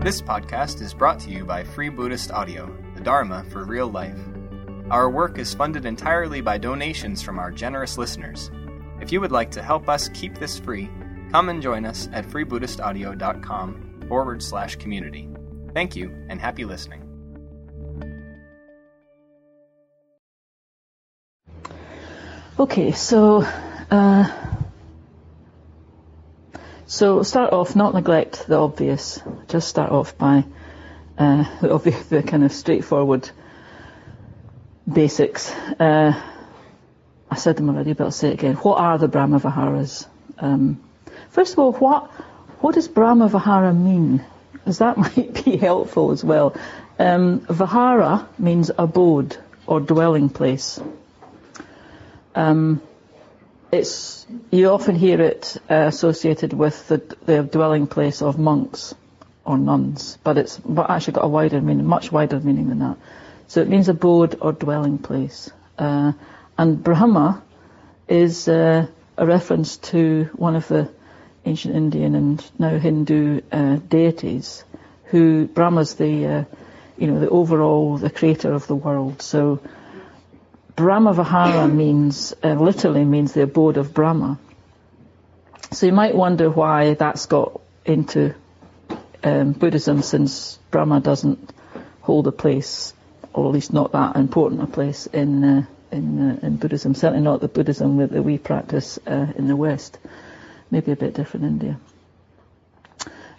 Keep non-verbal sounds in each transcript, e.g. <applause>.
This podcast is brought to you by Free Buddhist Audio, the Dharma for real life. Our work is funded entirely by donations from our generous listeners. If you would like to help us keep this free, come and join us at freebuddhistaudio.com forward slash community. Thank you and happy listening. Okay, so uh, so start off, not neglect the obvious. Just start off by uh, <laughs> the, the kind of straightforward basics. Uh, I said them already, but I'll say it again. What are the Brahma Viharas? Um, first of all, what what does Brahma Vihara mean? Because that <laughs> might be helpful as well. Um, Vihara means abode or dwelling place. Um, it's you often hear it uh, associated with the, the dwelling place of monks or nuns, but it's actually got a wider meaning, much wider meaning than that. So it means abode or dwelling place. Uh, and Brahma is uh, a reference to one of the ancient Indian and now Hindu uh, deities, who Brahma's the uh, you know the overall the creator of the world. So Brahma Vihara means, uh, literally means the abode of Brahma. So you might wonder why that's got into um, Buddhism since Brahma doesn't hold a place, or at least not that important a place in uh, in, uh, in Buddhism. Certainly not the Buddhism that we practice uh, in the West. Maybe a bit different in India.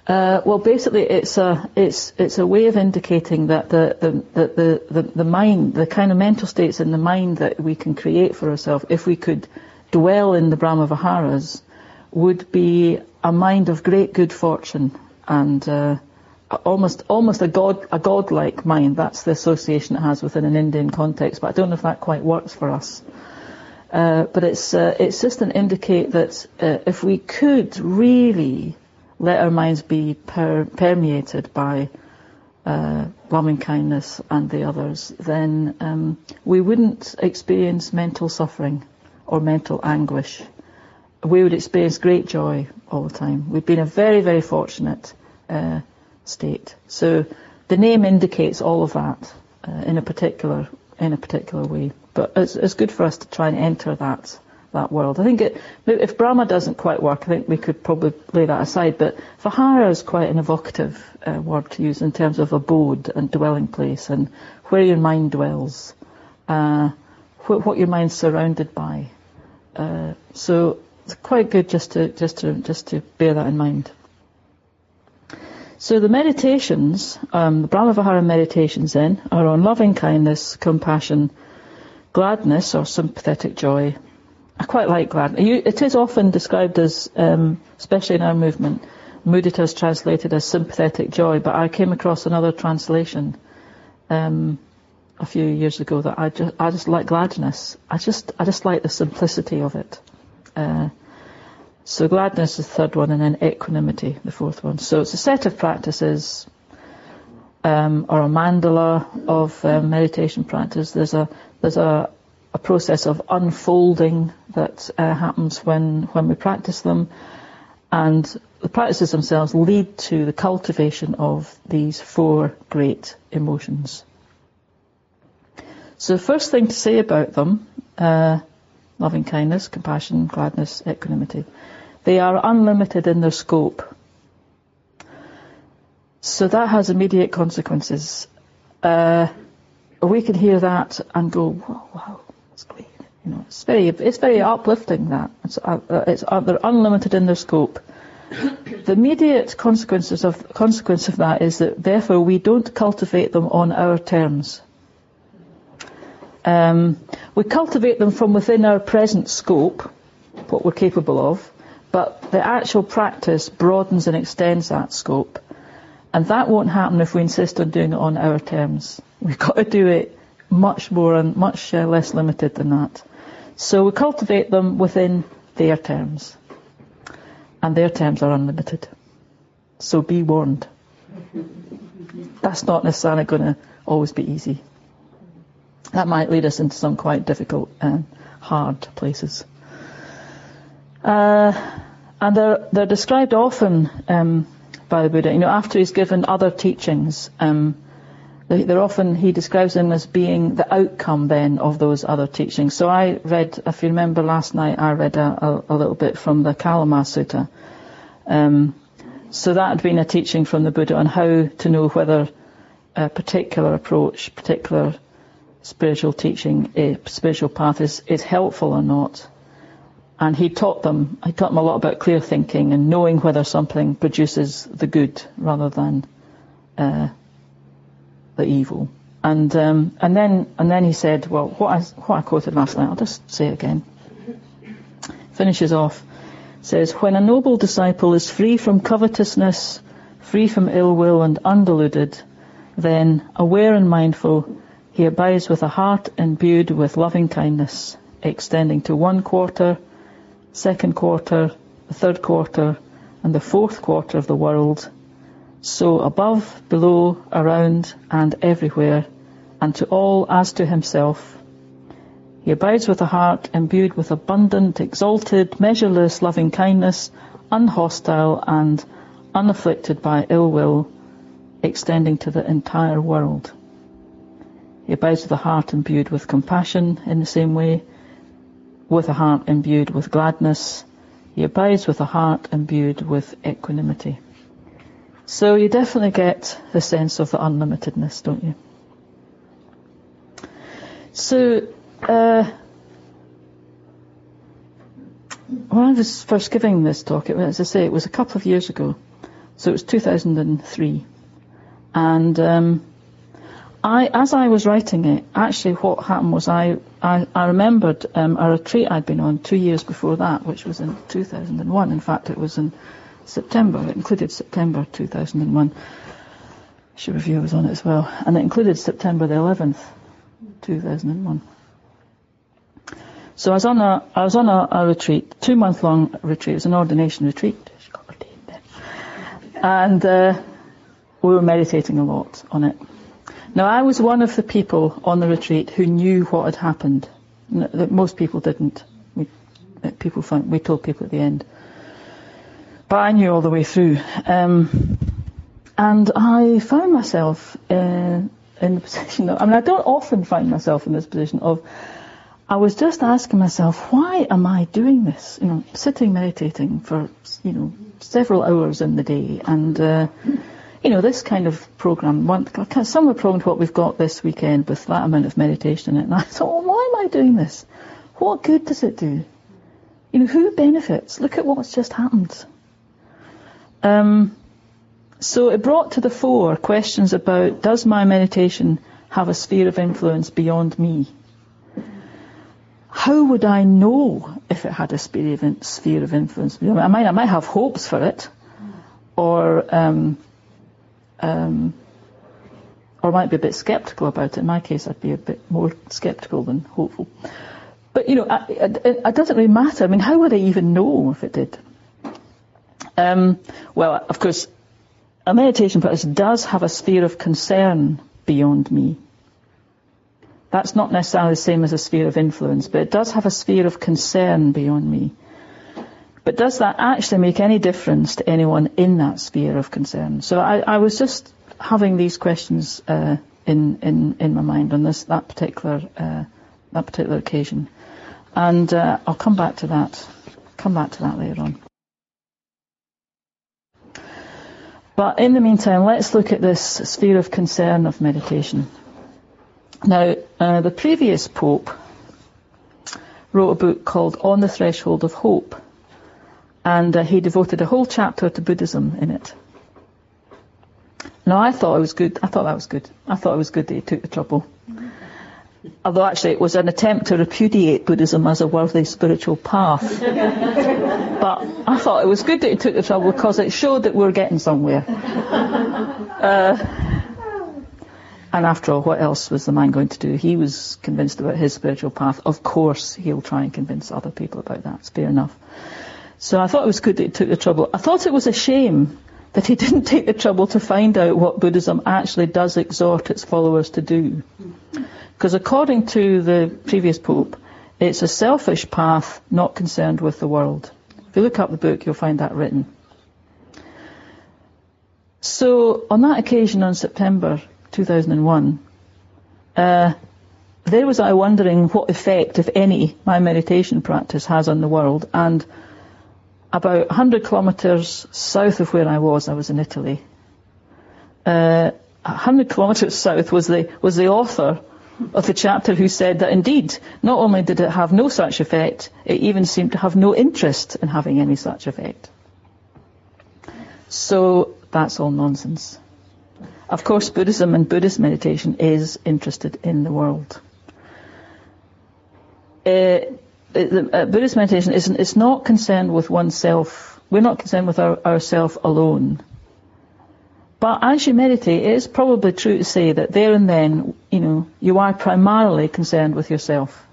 Uh, well, basically, it's a it's it's a way of indicating that the the, the, the, the mind, the kind of mental states in the mind that we can create for ourselves, if we could dwell in the Brahma Viharas, would be a mind of great good fortune and uh, almost almost a god a godlike mind. That's the association it has within an Indian context, but I don't know if that quite works for us. Uh, but it's uh, it's just an indicate that uh, if we could really let our minds be per- permeated by uh, loving kindness and the others, then um, we wouldn't experience mental suffering or mental anguish. We would experience great joy all the time. We've been a very, very fortunate uh, state. So the name indicates all of that uh, in a particular in a particular way. But it's, it's good for us to try and enter that that world. I think it, if Brahma doesn't quite work, I think we could probably lay that aside. But Vihara is quite an evocative uh, word to use in terms of abode and dwelling place and where your mind dwells, uh, wh- what your mind's surrounded by. Uh, so it's quite good just to just to just to bear that in mind. So the meditations, um, the Brahmavihara meditations then, are on loving kindness, compassion, gladness or sympathetic joy, I quite like that. It is often described as, um, especially in our movement, mudita is translated as sympathetic joy, but I came across another translation um, a few years ago that I just, I just like gladness. I just, I just like the simplicity of it. Uh, so gladness is the third one, and then equanimity, the fourth one. So it's a set of practices, um, or a mandala of um, meditation practice. There's a there's a a process of unfolding that uh, happens when, when we practice them. And the practices themselves lead to the cultivation of these four great emotions. So the first thing to say about them, uh, loving kindness, compassion, gladness, equanimity, they are unlimited in their scope. So that has immediate consequences. Uh, we can hear that and go, wow. You know, it's very, it's very uplifting. That it's, uh, uh, it's uh, they're unlimited in their scope. <coughs> the immediate consequences of consequence of that is that therefore we don't cultivate them on our terms. Um, we cultivate them from within our present scope, what we're capable of, but the actual practice broadens and extends that scope. And that won't happen if we insist on doing it on our terms. We've got to do it much more and much uh, less limited than that. So we cultivate them within their terms. And their terms are unlimited. So be warned. That's not necessarily going to always be easy. That might lead us into some quite difficult and hard places. Uh, and they're, they're described often um, by the Buddha. You know, after he's given other teachings, um, they're often he describes them as being the outcome then of those other teachings. So I read, if you remember last night, I read a, a, a little bit from the Kalama Sutta. Um, so that had been a teaching from the Buddha on how to know whether a particular approach, particular spiritual teaching, a spiritual path is, is helpful or not. And he taught them, he taught them a lot about clear thinking and knowing whether something produces the good rather than uh, the evil. And um, and then and then he said, well, what I what I quoted last night, I'll just say it again. Finishes off, says, when a noble disciple is free from covetousness, free from ill will and undeluded, then, aware and mindful, he abides with a heart imbued with loving kindness, extending to one quarter, second quarter, the third quarter, and the fourth quarter of the world, so above, below, around, and everywhere, and to all as to himself. He abides with a heart imbued with abundant, exalted, measureless loving kindness, unhostile and unafflicted by ill will, extending to the entire world. He abides with a heart imbued with compassion in the same way, with a heart imbued with gladness. He abides with a heart imbued with equanimity. So you definitely get the sense of the unlimitedness, don't you? So, uh, when I was first giving this talk, it, as I say, it was a couple of years ago. So it was 2003. And um, I, as I was writing it, actually what happened was I, I, I remembered um, a retreat I'd been on two years before that, which was in 2001. In fact, it was in September. It included September 2001. Should review was on it as well. And it included September the 11th, 2001. So I was on a, I was on a, a retreat, two month long retreat. It was an ordination retreat. She got ordained then. And uh, we were meditating a lot on it. Now I was one of the people on the retreat who knew what had happened. Most people didn't. We, people found, we told people at the end. But I knew all the way through. Um, and I found myself uh, in the <laughs> position of, I mean, I don't often find myself in this position of, I was just asking myself, why am I doing this? You know, sitting meditating for, you know, several hours in the day. And, uh, you know, this kind of program, one, similar program to what we've got this weekend with that amount of meditation in it. And I <laughs> thought, well, why am I doing this? What good does it do? You know, who benefits? Look at what's just happened. Um, so it brought to the fore questions about does my meditation have a sphere of influence beyond me? How would I know if it had a sphere of, influence? I might, I might have hopes for it, or um, um, or might be a bit sceptical about it. In my case, I'd be a bit more sceptical than hopeful. But you know, it, it doesn't really matter. I mean, how would I even know if it did? Um, well, of course, a meditation practice does have a sphere of concern beyond me. That's not necessarily the same as a sphere of influence, but it does have a sphere of concern beyond me. But does that actually make any difference to anyone in that sphere of concern? So I, I was just having these questions uh, in, in, in my mind on this that particular uh, that particular occasion, and uh, I'll come back to that. Come back to that later on. But in the meantime, let's look at this sphere of concern of meditation. Now, uh, the previous Pope wrote a book called On the Threshold of Hope, and uh, he devoted a whole chapter to Buddhism in it. Now, I thought it was good. I thought that was good. I thought it was good that he took the trouble. Although actually it was an attempt to repudiate Buddhism as a worthy spiritual path. <laughs> but I thought it was good that he took the trouble because it showed that we're getting somewhere. <laughs> Uh, and after all, what else was the man going to do? He was convinced about his spiritual path. Of course, he'll try and convince other people about that. It's fair enough. So I thought it was good that he took the trouble. I thought it was a shame that he <laughs> didn't take the trouble to find out what Buddhism actually does exhort its followers to do. Because according to the previous Pope, it's a selfish path not concerned with the world. If you look up the book, you'll find that written. So on that occasion, on September 2001, uh, there was I wondering what effect, if any, my meditation practice has on the world. And about 100 kilometres south of where I was, I was in Italy. Uh, 100 kilometres <laughs> south was the was the author of the chapter who said that indeed, not only did it have no such effect, it even seemed to have no interest in having any such effect. So that's all nonsense. Of course, Buddhism and Buddhist meditation is interested in the world. Uh, uh, Buddhist meditation is it's not concerned with oneself. We're not concerned with our, ourself alone. But as you meditate, it is probably true to say that there and then, you know, you are primarily concerned with yourself.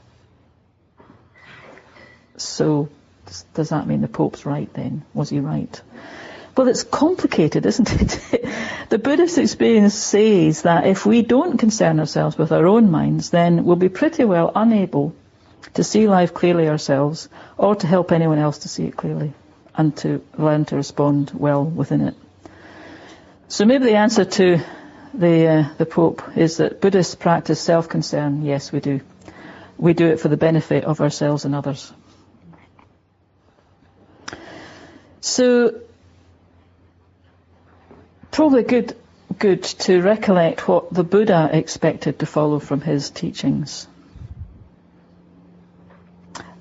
So, does that mean the Pope's right then? Was he right? Well, it's complicated, isn't it? <laughs> the Buddhist experience says that if we don't concern ourselves with our own minds, then we'll be pretty well unable to see life clearly ourselves or to help anyone else to see it clearly and to learn to respond well within it. So maybe the answer to the, uh, the Pope is that Buddhists practice self-concern. Yes, we do. We do it for the benefit of ourselves and others. So, probably good, good to recollect what the Buddha expected to follow from his teachings.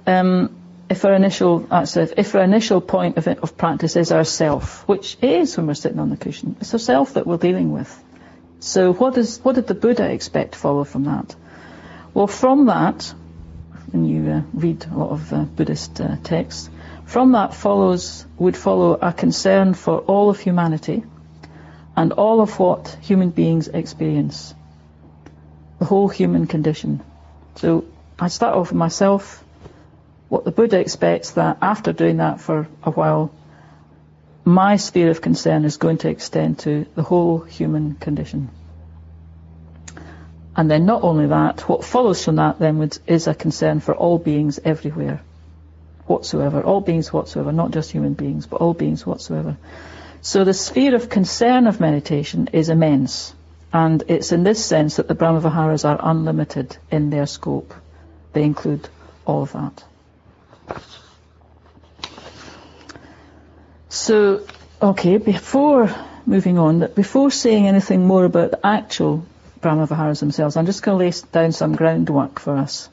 Um, if our initial if, our initial point of, it, of practice is ourself, which is when we're sitting on the cushion, it's ourself that we're dealing with. So what is what did the Buddha expect to follow from that? Well, from that, when you uh, read a lot of uh, Buddhist uh, texts, from that follows would follow a concern for all of humanity and all of what human beings experience, the whole human condition. So I start off with myself what the Buddha expects that after doing that for a while, my sphere of concern is going to extend to the whole human condition. And then not only that, what follows from that then would, is a concern for all beings everywhere, whatsoever, all beings whatsoever, not just human beings, but all beings whatsoever. So the sphere of concern of meditation is immense, and it's in this sense that the Brahmaviharas are unlimited in their scope. They include all of that. So, okay, before moving on, before saying anything more about the actual Brahmaviharas themselves, I'm just going to lay down some groundwork for us.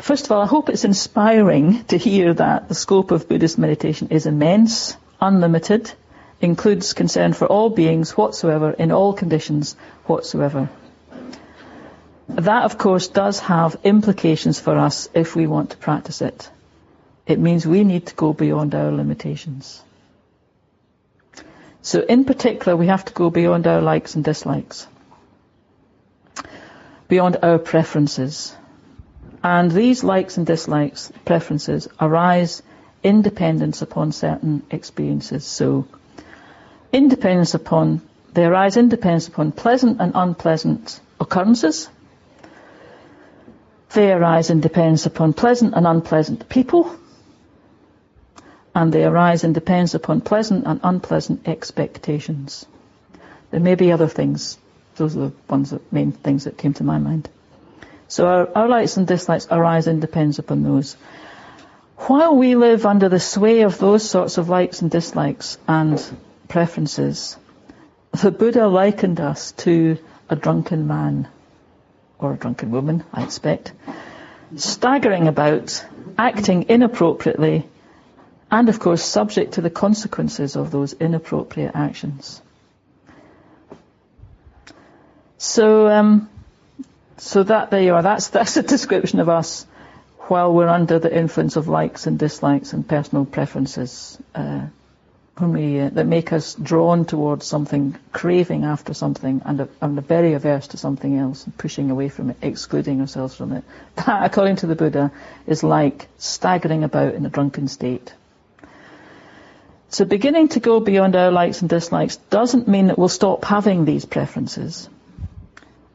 First of all, I hope it's inspiring to hear that the scope of Buddhist meditation is immense, unlimited, includes concern for all beings whatsoever, in all conditions whatsoever. That, of course, does have implications for us if we want to practice it. It means we need to go beyond our limitations. So in particular, we have to go beyond our likes and dislikes, beyond our preferences. And these likes and dislikes, preferences, arise in dependence upon certain experiences. So, independence upon, they arise in dependence upon pleasant and unpleasant occurrences. They arise in dependence upon pleasant and unpleasant people and they arise and depends upon pleasant and unpleasant expectations. There may be other things. Those are the ones that main things that came to my mind. So our, our likes and dislikes arise and depends upon those. While we live under the sway of those sorts of likes and dislikes and preferences, the Buddha likened us to a drunken man, or a drunken woman, I expect, staggering about, acting inappropriately, and of course subject to the consequences of those inappropriate actions. So, um, so that there you are. That's that's a description of us while we're under the influence of likes and dislikes and personal preferences, uh, when we uh, that make us drawn towards something, craving after something, and, and very averse to something else, pushing away from it, excluding ourselves from it. <laughs> That, according to the Buddha, is like staggering about in a drunken state. So beginning to go beyond our likes and dislikes doesn't mean that we'll stop having these preferences,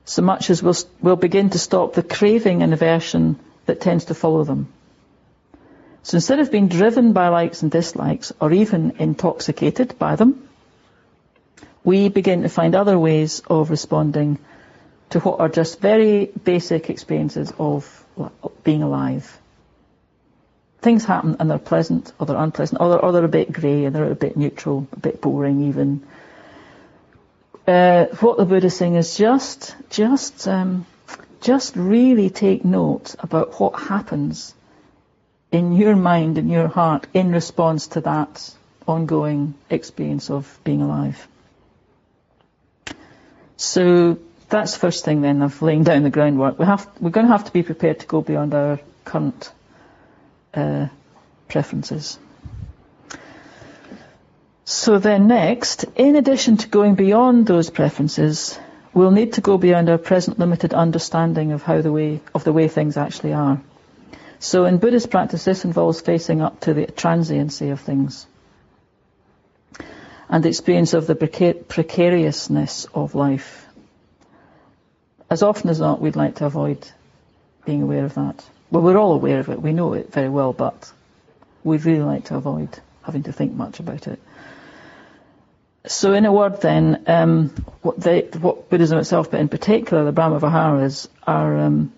so much as we'll, we'll begin to stop the craving and aversion that tends to follow them. So instead of being driven by likes and dislikes, or even intoxicated by them, we begin to find other ways of responding to what are just very basic experiences of being alive. Things happen and they're pleasant or they're unpleasant or they're, or they're a bit grey and they're a bit neutral, a bit boring even. Uh, what the Buddha is saying is just, just, um, just really take note about what happens in your mind in your heart in response to that ongoing experience of being alive. So that's the first thing then of laying down the groundwork. We have, we're going to have to be prepared to go beyond our current uh, preferences. So then next, in addition to going beyond those preferences, we'll need to go beyond our present limited understanding of how the way of the way things actually are. So in Buddhist practice, this involves facing up to the transiency of things and the experience of the precariousness of life. As often as not, we'd like to avoid being aware of that. Well, we're all aware of it. We know it very well, but we'd really like to avoid having to think much about it. So, in a word, then, um, what, they, what, Buddhism itself, but in particular the Brahma Viharas, are um,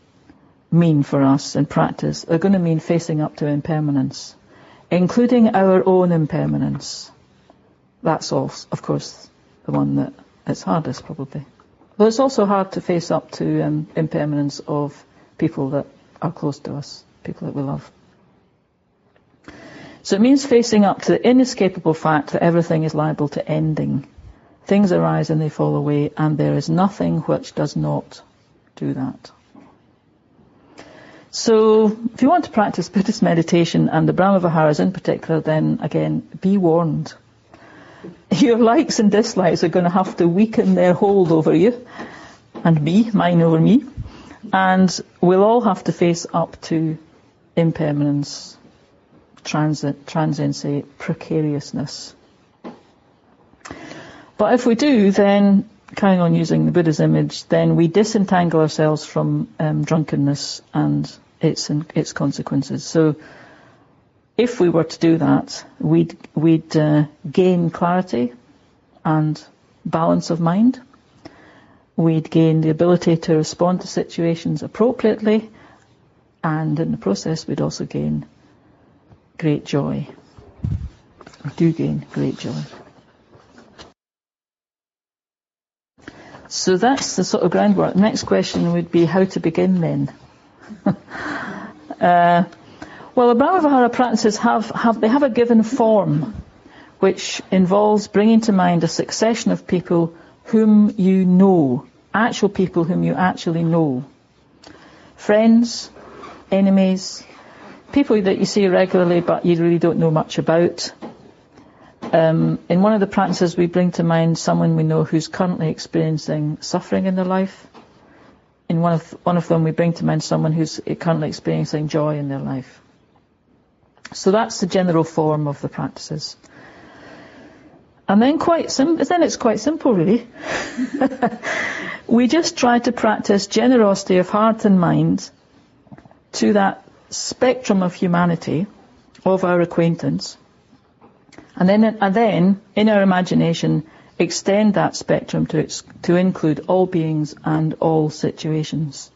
mean for us in practice. They're going to mean facing up to impermanence, including our own impermanence. That's, all, of course, the one that is hardest, probably. But it's also hard to face up to um, impermanence of people that are close to us, people that we love. So it means facing up to the inescapable fact that everything is liable to ending. Things arise and they fall away, and there is nothing which does not do that. So, if you want to practice Buddhist meditation and the Brahmaviharas in particular, then again, be warned. <laughs> Your likes and dislikes are going to have to weaken their hold over you, and me, mine over me, and we'll all have to face up to impermanence, transit, transiency, precariousness. But if we do, then carrying on using the Buddha's image, then we disentangle ourselves from um, drunkenness and its its consequences. So, if we were to do that, we'd we'd uh, gain clarity and balance of mind. We'd gain the ability to respond to situations appropriately, and in the process, we'd also gain great joy. We do gain great joy. So that's the sort of groundwork. Next question would be how to begin then. <laughs> uh, well, the Brahmavihara practices have, have, they have a given form which involves bringing to mind a succession of people whom you know, actual people whom you actually know. Friends, enemies, people that you see regularly but you really don't know much about, um, in one of the practices, we bring to mind someone we know who's currently experiencing suffering in their life. In one of one of them, we bring to mind someone who's currently experiencing joy in their life. So that's the general form of the practices. And then quite sim- then it's quite simple, really. <laughs> we just try to practice generosity of heart and mind to that spectrum of humanity of our acquaintance and then, and then, in our imagination, extend that spectrum to, to include all beings and all situations.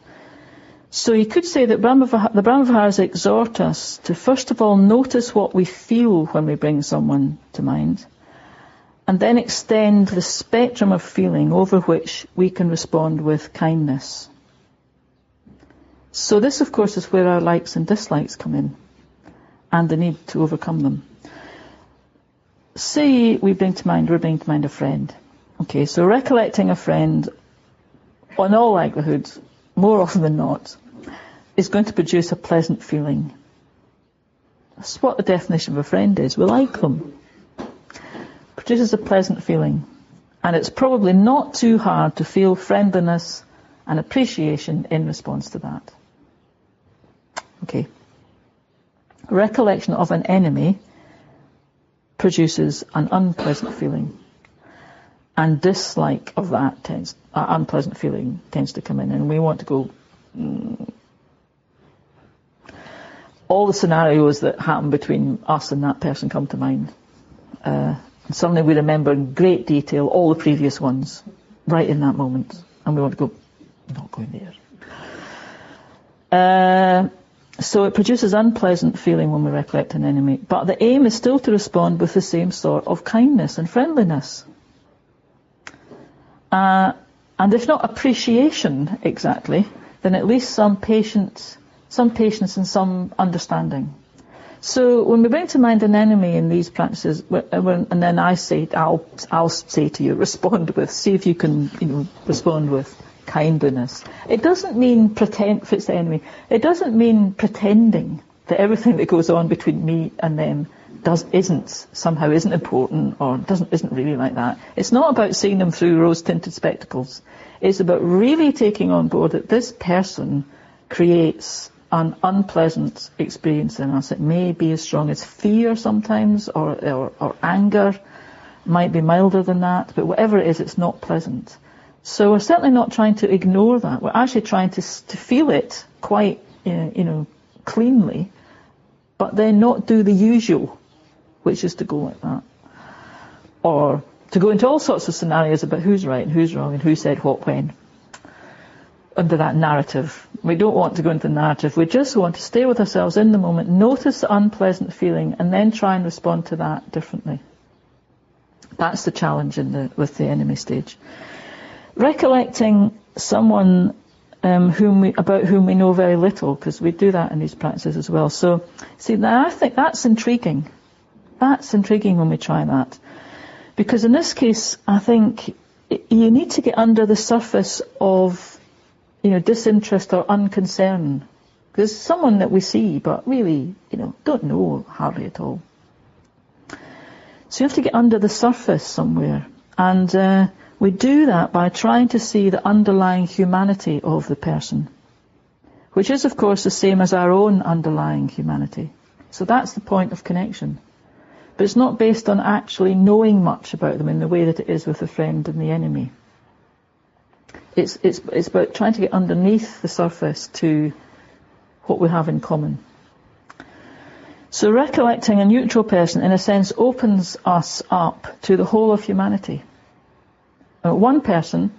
So you could say that Brahmavah- the Brahmaviharas exhort us to first of all notice what we feel when we bring someone to mind, and then extend the spectrum of feeling over which we can respond with kindness. So this, of course, is where our likes and dislikes come in, and the need to overcome them say we bring to mind, we're bringing to mind a friend. Okay, so recollecting a friend, on all likelihood, more often than not, is going to produce a pleasant feeling. That's what the definition of a friend is. We like them. Produces a pleasant feeling. And it's probably not too hard to feel friendliness and appreciation in response to that. Okay. Recollection of an enemy produces an unpleasant feeling. And dislike of that tends, uh, unpleasant feeling tends to come in, and we want to go. Mm. All the scenarios that happen between us and that person come to mind. Uh, And suddenly we remember in great detail all the previous ones, right in that moment. And we want to go, not going there. Uh, so it produces unpleasant feeling when we recollect an enemy. But the aim is still to respond with the same sort of kindness and friendliness. Uh, and if not appreciation exactly, then at least some patience, some patience and some understanding. So when we bring to mind an enemy in these practices, and then I say, I'll, I'll say to you, <laughs> respond with, see if you can, you know, respond with kindliness. It doesn't mean pretend, enemy, it doesn't mean pretending that everything <laughs> that goes on between me and them does, isn't, somehow isn't important or doesn't, isn't really like that. It's not about seeing them through rose-tinted spectacles. It's about really taking on board that this person creates an unpleasant experience in us. It may be as strong as fear sometimes or, or, or anger, might be milder than that, but whatever it is, it's not pleasant. So we're certainly not trying to ignore that. We're actually trying to, to feel it quite, uh, you know, cleanly, but then not do the usual, which is to go like that. Or to go into all sorts of scenarios about who's right and who's wrong and who said what when. Under that narrative. We don't want to go into the narrative. We just want to stay with ourselves in the moment, notice the unpleasant feeling, and then try and respond to that differently. That's the challenge the, with the enemy stage recollecting someone um, whom we, about whom we know very little, because we do that in these practices as well. So, see, I think that's intriguing. That's intriguing when we try that. Because in this case, I think you need to get under the surface of, you know, disinterest or unconcern. There's someone that we see, but really, you know, don't know hardly at all. So you have to get under the surface somewhere. And uh, we do that by trying to see the underlying humanity of the person, which is, of course, the same as our own underlying humanity. So that's the point of connection. But it's not based on actually knowing much about them in the way that it is with the friend and the enemy. It's, it's, it's about trying to get underneath the surface to what we have in common. So recollecting a neutral person, in a sense, opens us up to the whole of humanity uh, one person,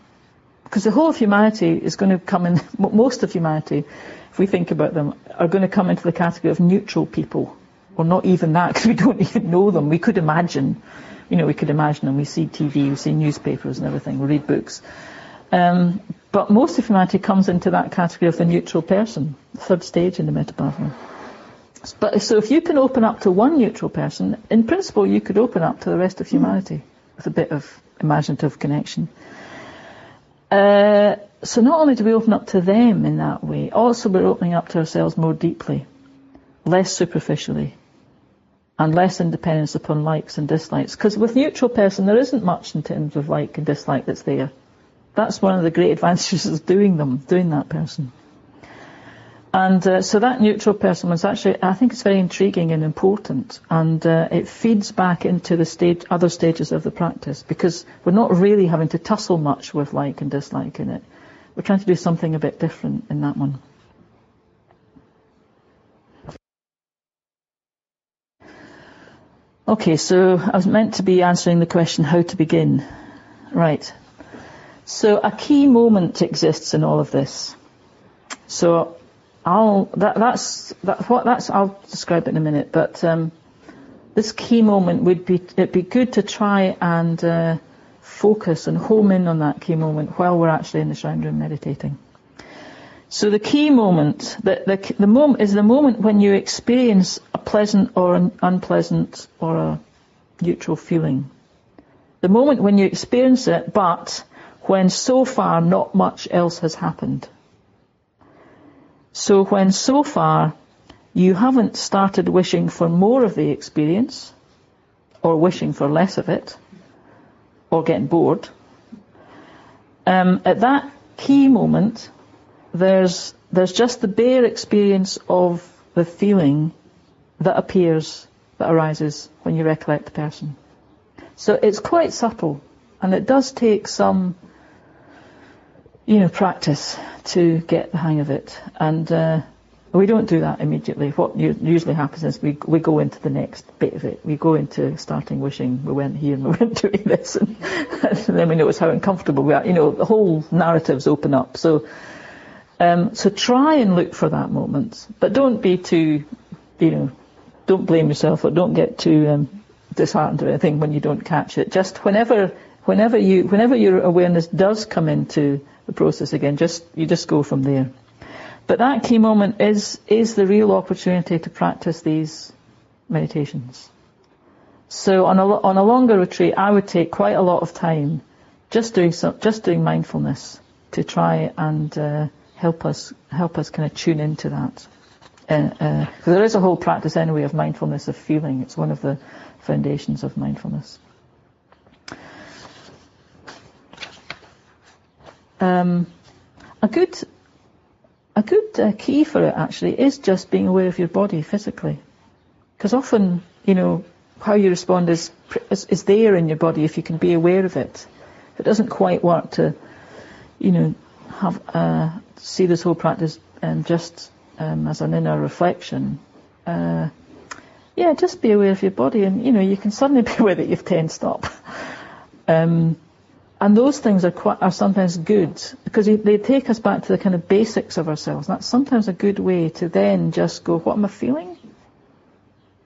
because the whole of humanity is going to come in, <laughs> most of humanity, if we think about them, are going to come into the category of neutral people. Or not even that, <laughs> because we don't even know them. We could imagine, you know, we could imagine them. We see TV, we see newspapers and everything, we read books. Um, but most of humanity comes into that category of the neutral person, third stage in the metta bhavana. But so if you can open up to one neutral person, in principle you could open up to the rest of humanity with a bit of imaginative connection. Uh, so not only do we open up to them in that way, also we're opening up to ourselves more deeply, less superficially, and less in dependence upon likes and dislikes. Because with neutral person, there isn't much in terms of like and dislike that's there. That's one of the great <laughs> advantages of doing them, doing that person. And uh, so that neutral person was actually, I think it's very intriguing and important, and uh, it feeds back into the stage, other stages of the practice because we're not really having to tussle much with like and dislike in it. We're trying to do something a bit different in that one. Okay, so I was meant to be answering the question how to begin. Right. So a key moment exists in all of this. So I'll that, that's that, what that's I'll describe it in a minute. But um, this key moment would be it'd be good to try and uh, focus and home in on that key moment while we're actually in the shrine room meditating. So the key moment, the, the, the moment is the moment when you experience a pleasant or an unpleasant or a neutral feeling. The moment when you experience it, but when so far not much else has happened. So when so far you haven't started wishing for more of the experience, or wishing for less of it, or getting bored, um, at that key moment, there's there's just the bare experience of the feeling that appears, that arises when you recollect the person. So it's quite subtle, and it does take some you know, practice to get the hang of it. And uh, We don't do that immediately. What usually happens is we we go into the next bit of it. We go into starting wishing we weren't here and we <laughs> weren't doing this, and, and then we notice how uncomfortable we are. You know, the whole narratives open up. So, um, so try and look for that moment, but don't be too, you know, don't blame yourself or don't get too um, disheartened or anything when you don't catch it. Just whenever, whenever you, whenever your awareness does come into the process again, just you just go from there. But that key moment is, is the real opportunity to practice these meditations. So on a, on a longer retreat, I would take quite a lot of time just doing some, just doing mindfulness to try and uh, help us help us kind of tune into that. Uh, uh, there is a whole practice anyway of mindfulness of feeling. It's one of the foundations of mindfulness. Um, a good a good uh, key for it actually is just being aware of your body physically. Because often, you know, how you respond is, is, is there in your body if you can be aware of it. It doesn't quite work to, you know, have uh, see this whole practice um, just um, as an inner reflection. Uh, yeah, just be aware of your body, and you know, you can suddenly <laughs> be aware that you've tensed up. <laughs> Um, and those things are quite, are sometimes good because they take us back to the kind of basics of ourselves. That's sometimes a good way to then just go, what am I feeling?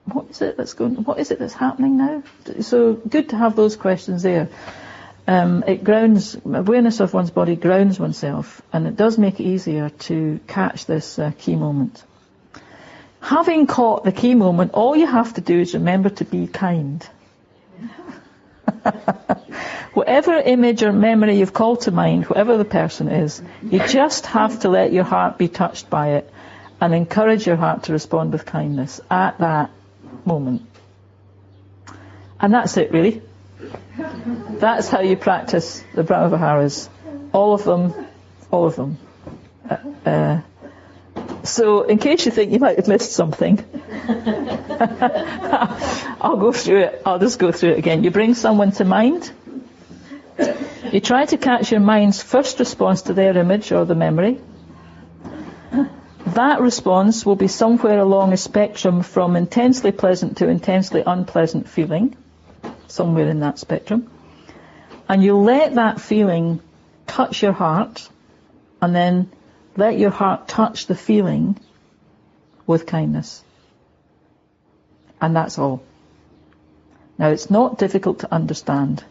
What is it that's going? What is it that's happening now? So good to have those questions there. Um, it grounds awareness of one's body grounds oneself, and it does make it easier to catch this uh, key moment. Having caught the key moment, all you have to do is remember to be kind. <laughs> whatever image or memory you've called to mind, whatever the person is, you just have to let your heart be touched by it and encourage your heart to respond with kindness at that moment. And that's it, really. That's how you practice the Brahmaviharas. All of them, all of them. Uh, uh, so, in case you think you might have missed something, <laughs> I'll go through it. I'll just go through it again. You bring someone to mind. You try to catch your mind's first response to their image or the memory. That response will be somewhere along a spectrum from intensely pleasant to intensely unpleasant feeling, somewhere in that spectrum. And you let that feeling touch your heart, and then let your heart touch the feeling with kindness. And that's all. Now, it's not difficult to understand.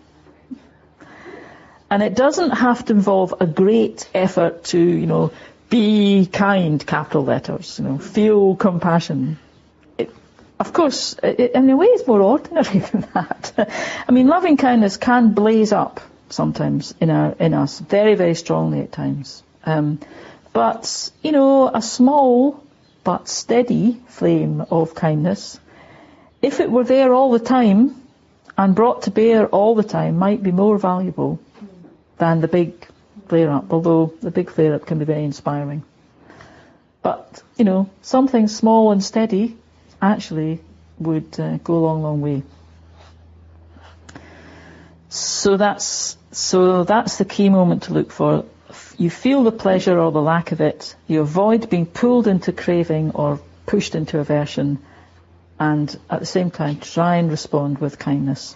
And it doesn't have to involve a great effort to, you know, be kind, capital letters, you know, feel compassion. It, of course, it, in a way, it's more ordinary <laughs> than that. I mean, loving kindness can blaze up sometimes in, our, in us, very, very strongly at times. Um, but, you know, a small but steady flame of kindness, if it were there all the time and brought to bear all the time, might be more valuable than the big flare up, although the big flare up can be very inspiring. But, you know, something small and steady actually would uh, go a long, long way. So that's, so that's the key moment to look for. You feel the pleasure or the lack of it. You avoid being pulled into craving or pushed into aversion. And at the same time, try and respond with kindness.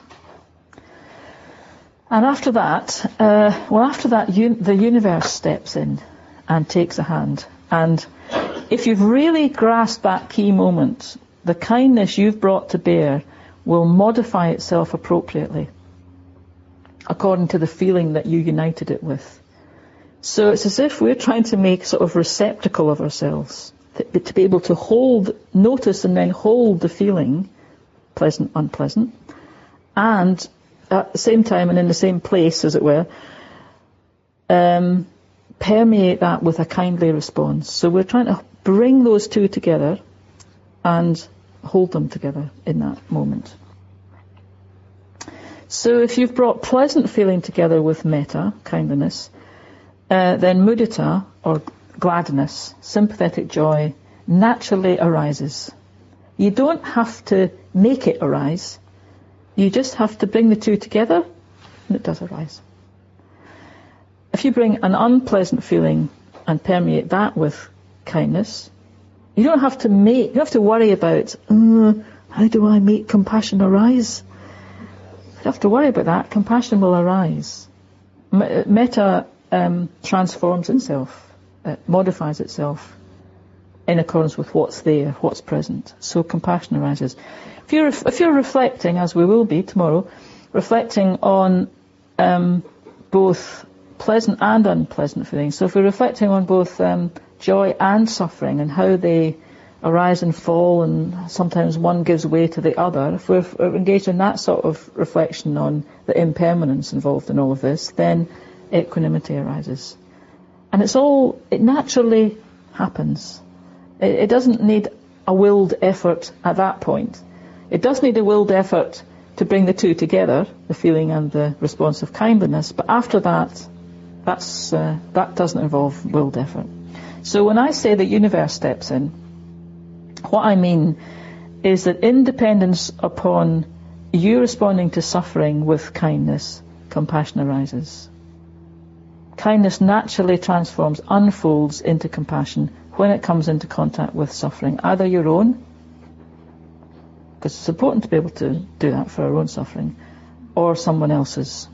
And after that, uh, well, after that, un- the universe steps in and takes a hand. And if you've really grasped that key moment, the kindness you've brought to bear will modify itself appropriately according to the feeling that you united it with. So it's as if we're trying to make sort of receptacle of ourselves, to, to be able to hold, notice and then hold the feeling, pleasant, unpleasant, and at the same time and in the same place, as it were, um, permeate that with a kindly response. So we're trying to bring those two together and hold them together in that moment. So if you've brought pleasant feeling together with metta, kindness, uh, then mudita, or gladness, sympathetic joy, naturally arises. You don't have to make it arise. You just have to bring the two together and it does arise. If you bring an unpleasant feeling and permeate that with kindness, You don't have to make, you have to worry about, uh, how do I make compassion arise? You don't have to worry about that. Compassion will arise. Metta um, transforms itself, it modifies itself in accordance with what's there, what's present. So compassion arises. If you're, if you're reflecting, as we will be tomorrow, reflecting on um, both pleasant and unpleasant feelings. So if we're reflecting on both um, joy and suffering and how they arise and fall and sometimes one gives way to the other, if we're engaged in that sort of reflection on the impermanence involved in all of this, then equanimity arises. And it's all, it naturally happens. It, doesn't need a willed effort at that point. It does need a willed effort to bring the two together, the feeling and the response of kindliness, but after that, that's, uh, that doesn't involve willed effort. So when I say the universe steps in, what I mean is that independence upon you responding to suffering with kindness, compassion arises. Kindness naturally transforms, unfolds into compassion when it comes into contact with suffering, either your own, because it's important to be able to do that for our own suffering, or someone else's.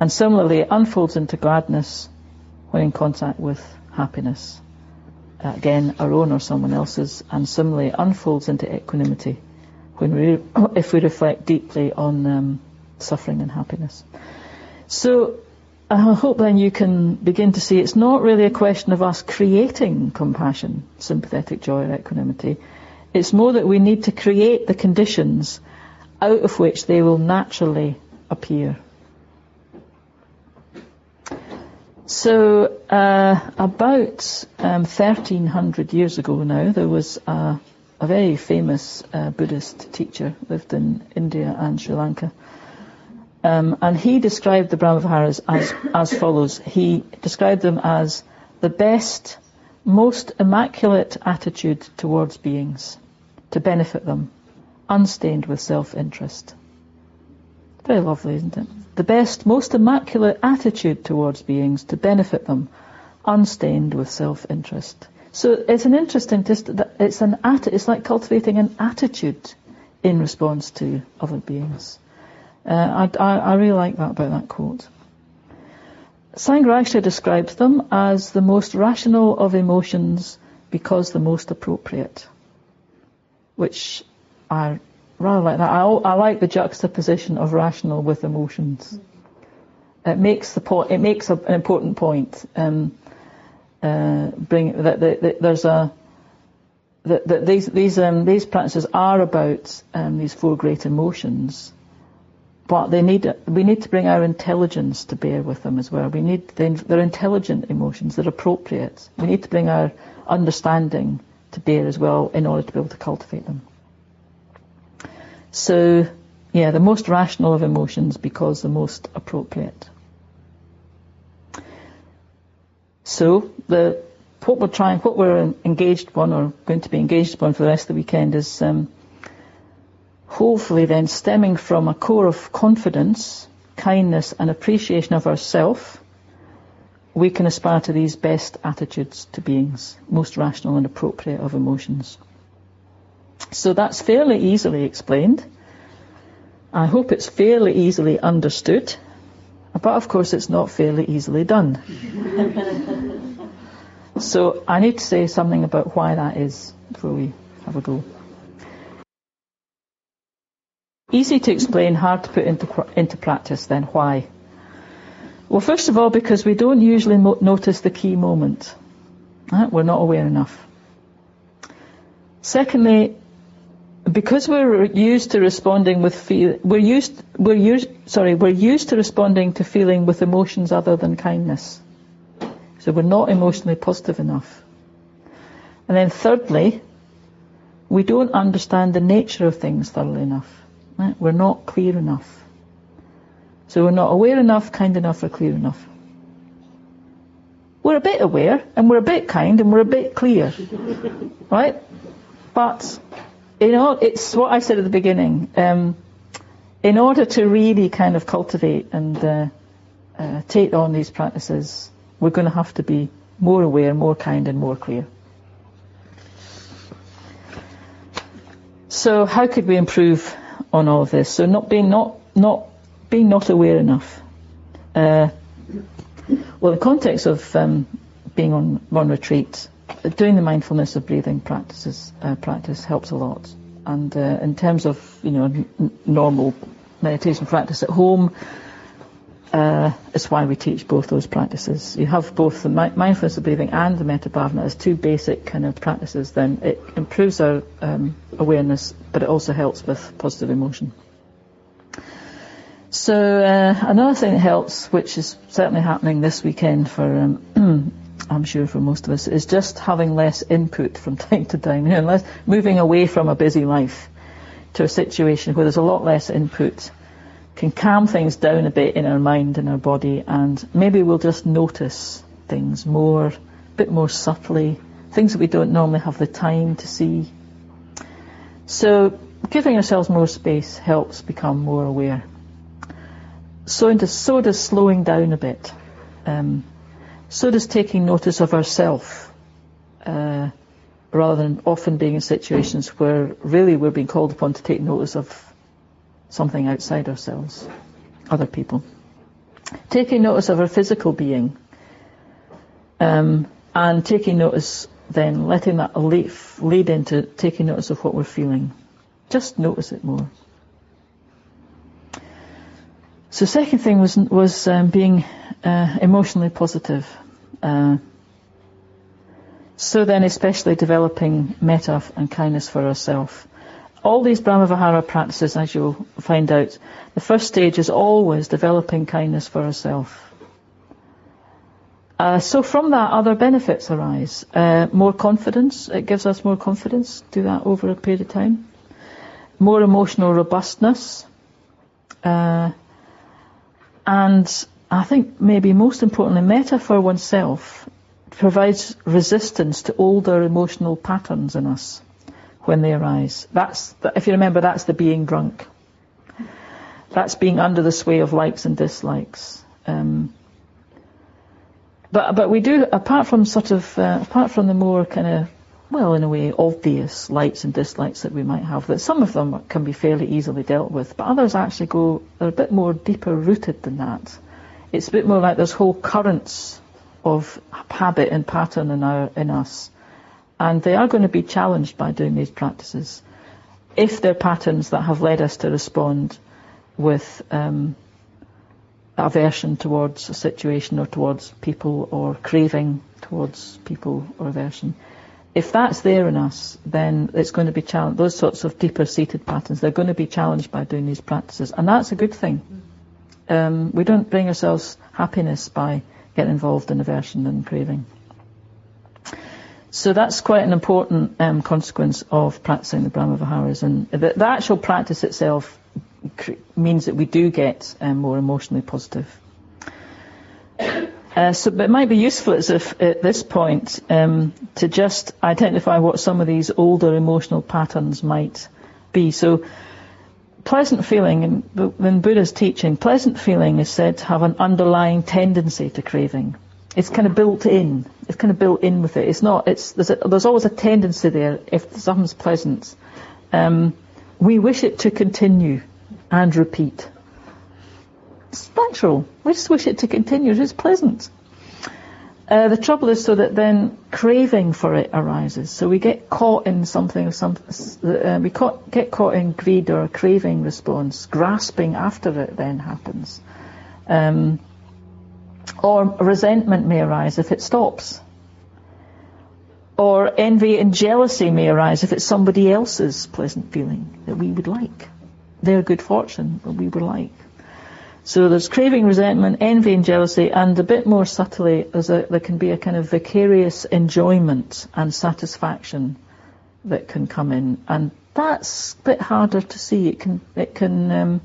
And similarly, it unfolds into gladness when in contact with happiness. Again, our own or someone else's, and similarly it unfolds into equanimity when we, <coughs> if we reflect deeply on um, suffering and happiness. So I hope then you can begin to see it's not really a question of us creating compassion, sympathetic joy, or equanimity. It's more that we need to create the conditions out of which they will naturally appear. So, uh, about um, 1300 years ago now, there was a, a very famous uh, Buddhist teacher, lived in India and Sri Lanka, um, and he described the Brahmaviharas as, as follows. He described them as the best, most immaculate attitude towards beings, to benefit them, unstained with self-interest. Very lovely, isn't it? The best, most immaculate attitude towards beings, to benefit them, unstained with self-interest. So it's an interesting, it's an it's like cultivating an attitude in response to other beings. Uh, I, I, I, really like that about that quote. Sangha describes them as the most rational of emotions because the most appropriate, which I rather like that. I, I like the juxtaposition of rational with emotions. It makes the point. It makes a, an important point. Um, uh, bring that, that, that, there's a that, that these these um, these practices are about um, these four great emotions, but they need we need to bring our intelligence to bear with them as well. We need they're intelligent emotions, they're appropriate. We need to bring our understanding to bear as well in order to be able to cultivate them. So, yeah, the most rational of emotions because the most appropriate. So the what we're trying, what we're engaged upon or going to be engaged upon for the rest of the weekend is um, hopefully then stemming from a core of confidence, kindness and appreciation of ourself, we can aspire to these best attitudes to beings, most rational and appropriate of emotions. So that's fairly easily explained. I hope it's fairly easily understood, but of course it's not fairly easily done. <laughs> so I need to say something about why that is before we have a go. Easy to explain, hard to put into, into practice, then why? Well, first of all, because we don't usually notice the key moment. Right? We're not aware enough. Secondly, because we're used to responding with feel, we're used, we're used, sorry, we're used to responding to feeling with emotions other than kindness. So we're not emotionally positive enough. And then thirdly, we don't understand the nature of things thoroughly enough. Right? We're not clear enough. So we're not aware enough, kind enough, or clear enough. We're a bit aware, and we're a bit kind, and we're a bit clear. <laughs> right? But, you know, it's what I said at the beginning. Um, in order to really kind of cultivate and uh, uh, take on these practices, we're going to have to be more aware, more kind, and more clear. So how could we improve on all of this? So not being not not being not aware enough. Uh, well, the context of um, being on on retreat, doing the mindfulness of breathing practices uh, practice helps a lot. And uh, in terms of you know n- normal meditation practice at home, uh, it's why we teach both those practices. You have both the mi- mindfulness of breathing and the metta as two basic kind of practices. Then it improves our um, awareness, but it also helps with positive emotion. So uh, another thing that helps, which is certainly happening this weekend for, um, <clears throat> I'm sure for most of us, is just having less input from <laughs> time to time, less, moving away from a busy life to a situation where there's a lot less input, can calm things down a bit in our mind and our body, and maybe we'll just notice things more, a bit more subtly, things that we don't normally have the time to see. So giving ourselves more space helps become more aware so, into, so does slowing down a bit. Um, so does taking notice of ourself, uh, rather than often being in situations where really we're being called upon to take notice of something outside ourselves, other people. Taking notice of our physical being, um, and taking notice, then letting that lead, lead into taking notice of what we're feeling. Just notice it more. So second thing was was um, being uh, emotionally positive. Uh, so then, especially developing metta and kindness for ourselves. All these Brahmavihara practices, as you'll find out, the first stage is always developing kindness for ourselves. Uh, so from that, other benefits arise. Uh, more confidence, it gives us more confidence. Do that over a period of time. More emotional robustness. Uh, and I think maybe most importantly, metta for oneself provides resistance to older emotional patterns in us when they arise. That's, the, if you remember, that's the being drunk. That's being under the sway of likes and dislikes. Um, but but we do, apart from sort of, uh, apart from the more kind of, well, in a way, obvious likes and dislikes that we might have, that some of them can be fairly easily dealt with, but others actually go, they're a bit more deeper rooted than that. It's a bit more like there's whole currents of habit and pattern in, our, in us. And they are going to be challenged by doing these practices. If they're patterns that have led us to respond with um, aversion towards a situation or towards people or craving towards people or aversion. If that's there in us, then it's going to be challenged. Those sorts of deeper seated patterns, they're going to be challenged by doing these practices. And that's a good thing. Um, we don't bring ourselves happiness by getting involved in aversion and craving. So that's quite an important um, consequence of practicing the Brahma Viharas. And the, the actual practice itself means that we do get um, more emotionally positive. Uh, so, but it might be useful as if at this point um, to just identify what some of these older emotional patterns might be. So, pleasant feeling in, in Buddha's teaching, pleasant feeling is said to have an underlying tendency to craving. It's kind of built in. It's kind of built in with it. It's not. It's there's, a, there's always a tendency there if something's pleasant. Um, we wish it to continue and repeat. It's natural. We just wish it to continue. It's pleasant. Uh, the trouble is so that then craving for it arises. So we get caught in something, some, uh, we caught, get caught in greed or a craving response. Grasping after it then happens. Um, or resentment may arise if it stops. Or envy and jealousy may arise if it's somebody else's pleasant feeling that we would like their good fortune that we would like. So there's craving, resentment, envy and jealousy, and a bit more subtly, a, there can be a kind of vicarious enjoyment and satisfaction that can come in, and that's a bit harder to see. It can, it can, um,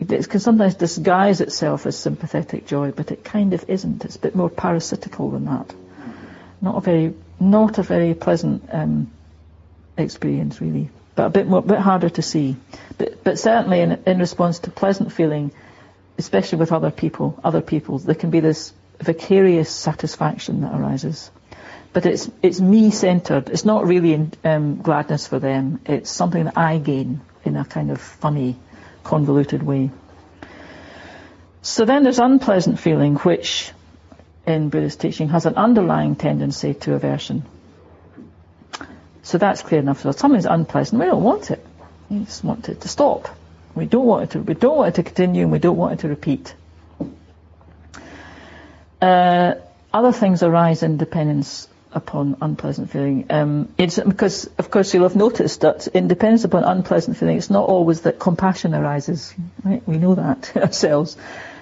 it can sometimes disguise itself as sympathetic joy, but it kind of isn't. It's a bit more parasitical than that. Not a very, not a very pleasant um, experience, really but a bit more, bit harder to see. But, but certainly in, in response to pleasant feeling, especially with other people, other people, there can be this vicarious satisfaction that arises. but it's it's me centered. It's not really um, gladness for them. It's something that I gain in a kind of funny, convoluted way. So then there's unpleasant feeling, which in Buddhist teaching has an underlying tendency to aversion. So that's clear enough. So something's unpleasant, we don't want it. We just want it to stop. We don't want it to. We don't want it to continue, and we don't want it to repeat. Uh, other things arise in dependence upon unpleasant feeling. Um, it's because, of course, you'll have noticed that in dependence upon unpleasant feeling, it's not always that compassion arises. Right? We know that <laughs> ourselves.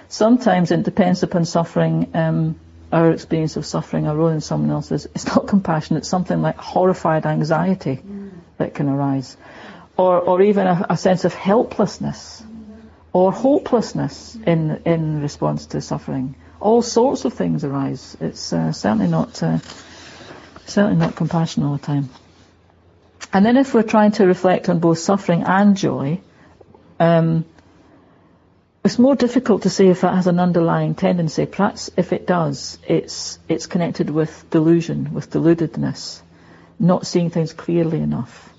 Sometimes it depends upon suffering, um, our experience of suffering, our own and someone else's. It's not compassion. It's something like horrified anxiety mm. that can arise, or or even a, a sense of helplessness or hopelessness in in response to suffering all sorts of things arise. It's uh, certainly not uh, certainly not compassion all the time. And then if we're trying to reflect on both suffering and joy, um, it's more difficult to say if that has an underlying tendency. Perhaps if it does, it's it's connected with delusion, with deludedness, not seeing things clearly enough,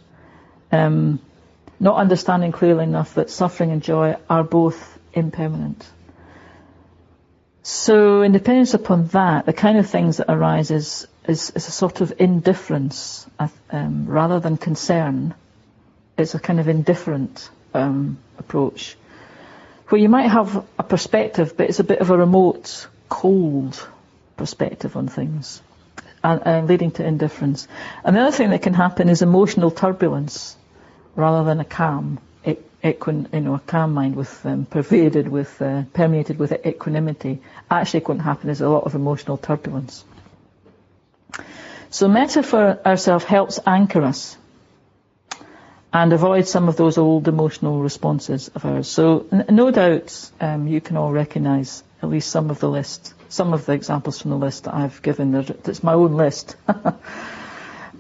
um, not understanding clearly enough that suffering and joy are both impermanent. So, in dependence upon that, the kind of things that arise is, is, is a sort of indifference um, rather than concern. It's a kind of indifferent um, approach where you might have a perspective, but it's a bit of a remote, cold perspective on things, and, and leading to indifference. And the other thing that can happen is emotional turbulence rather than a calm equin, you know, a calm mind with um, pervaded with, uh, permeated with equanimity, actually can happen is a lot of emotional turbulence. So metta for ourselves helps anchor us and avoid some of those old emotional responses of ours. So n- no doubt um, you can all recognise at least some of the list, some of the examples from the list that I've given. It's my own list. <laughs> uh,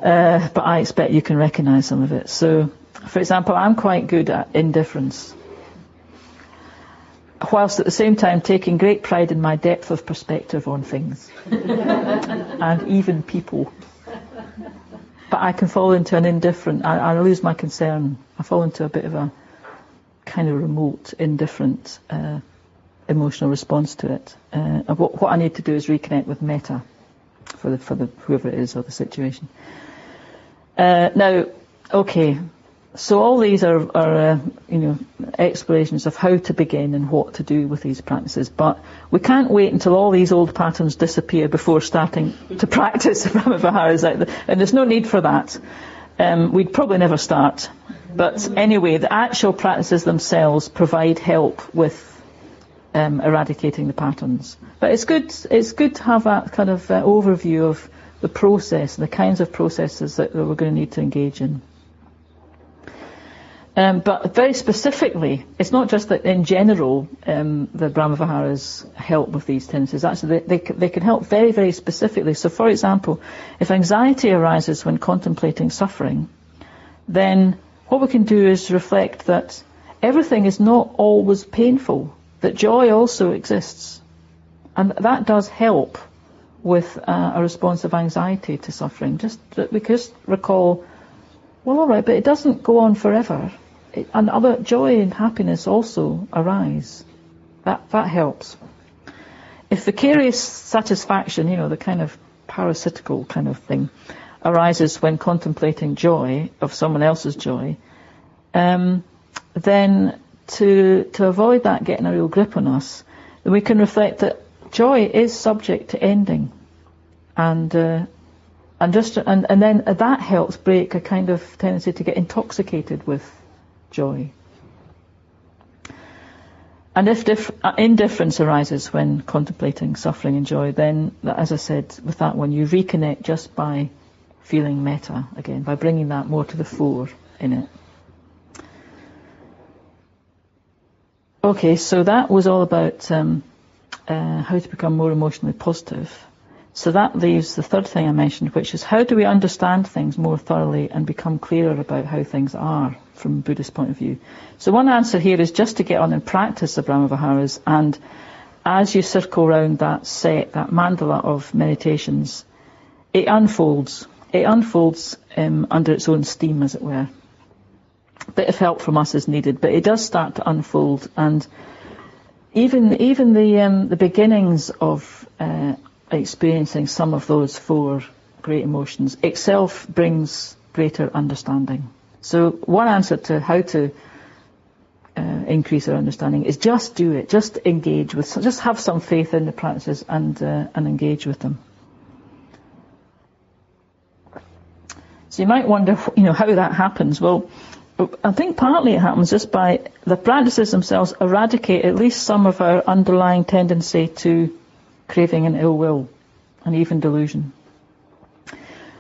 but I expect you can recognise some of it. So for example, I'm quite good at indifference, whilst at the same time taking great pride in my depth of perspective on things <laughs> and even people. But I can fall into an indifferent, I, I, lose my concern. I fall into a bit of a kind of remote, indifferent uh, emotional response to it. Uh, what, what, I need to do is reconnect with metta for the, for the whoever it is or the situation. Uh, now, okay, so all these are, are uh, you know, explorations of how to begin and what to do with these practices. But we can't wait until all these old patterns disappear before starting to <laughs> practice Brahmaviharas. And there's no need for that. Um, we'd probably never start. But anyway, the actual practices themselves provide help with um, eradicating the patterns. But it's good, it's good to have that kind of uh, overview of the process, the kinds of processes that, that we're going to need to engage in. Um, but very specifically, it's not just that in general um, the Brahmaviharas help with these tendencies. Actually, they, they, they, can help very, very specifically. So, for example, if anxiety arises when contemplating suffering, then what we can do is reflect that everything is not always painful, that joy also exists. And that does help with uh, a response of anxiety to suffering. Just that we just recall, well, all right, but it doesn't go on forever and other joy and happiness also arise. That that helps. If vicarious satisfaction, you know, the kind of parasitical kind of thing, arises when contemplating joy of someone else's joy, um, then to to avoid that getting a real grip on us, then we can reflect that joy is subject to ending, and uh, and just and, and then that helps break a kind of tendency to get intoxicated with joy. And if dif- uh, indifference arises when contemplating suffering and joy, then, as I said, with that one, you reconnect just by feeling metta again, by bringing that more to the fore in it. Okay, so that was all about um, uh, how to become more emotionally positive. So that leaves the third thing I mentioned, which is how do we understand things more thoroughly and become clearer about how things are from a Buddhist point of view. So one answer here is just to get on and practice the Brahmaviharas and as you circle around that set, that mandala of meditations, it unfolds. It unfolds um, under its own steam, as it were. A bit of help from us is needed, but it does start to unfold, and even even the um, the beginnings of uh, experiencing some of those four great emotions itself brings greater understanding. So one answer to how to uh, increase our understanding is just do it, just engage with, just have some faith in the practices and uh, and engage with them. So you might wonder, you know, how that happens. Well, I think partly it happens just by the practices themselves eradicate at least some of our underlying tendency to craving and ill will and even delusion.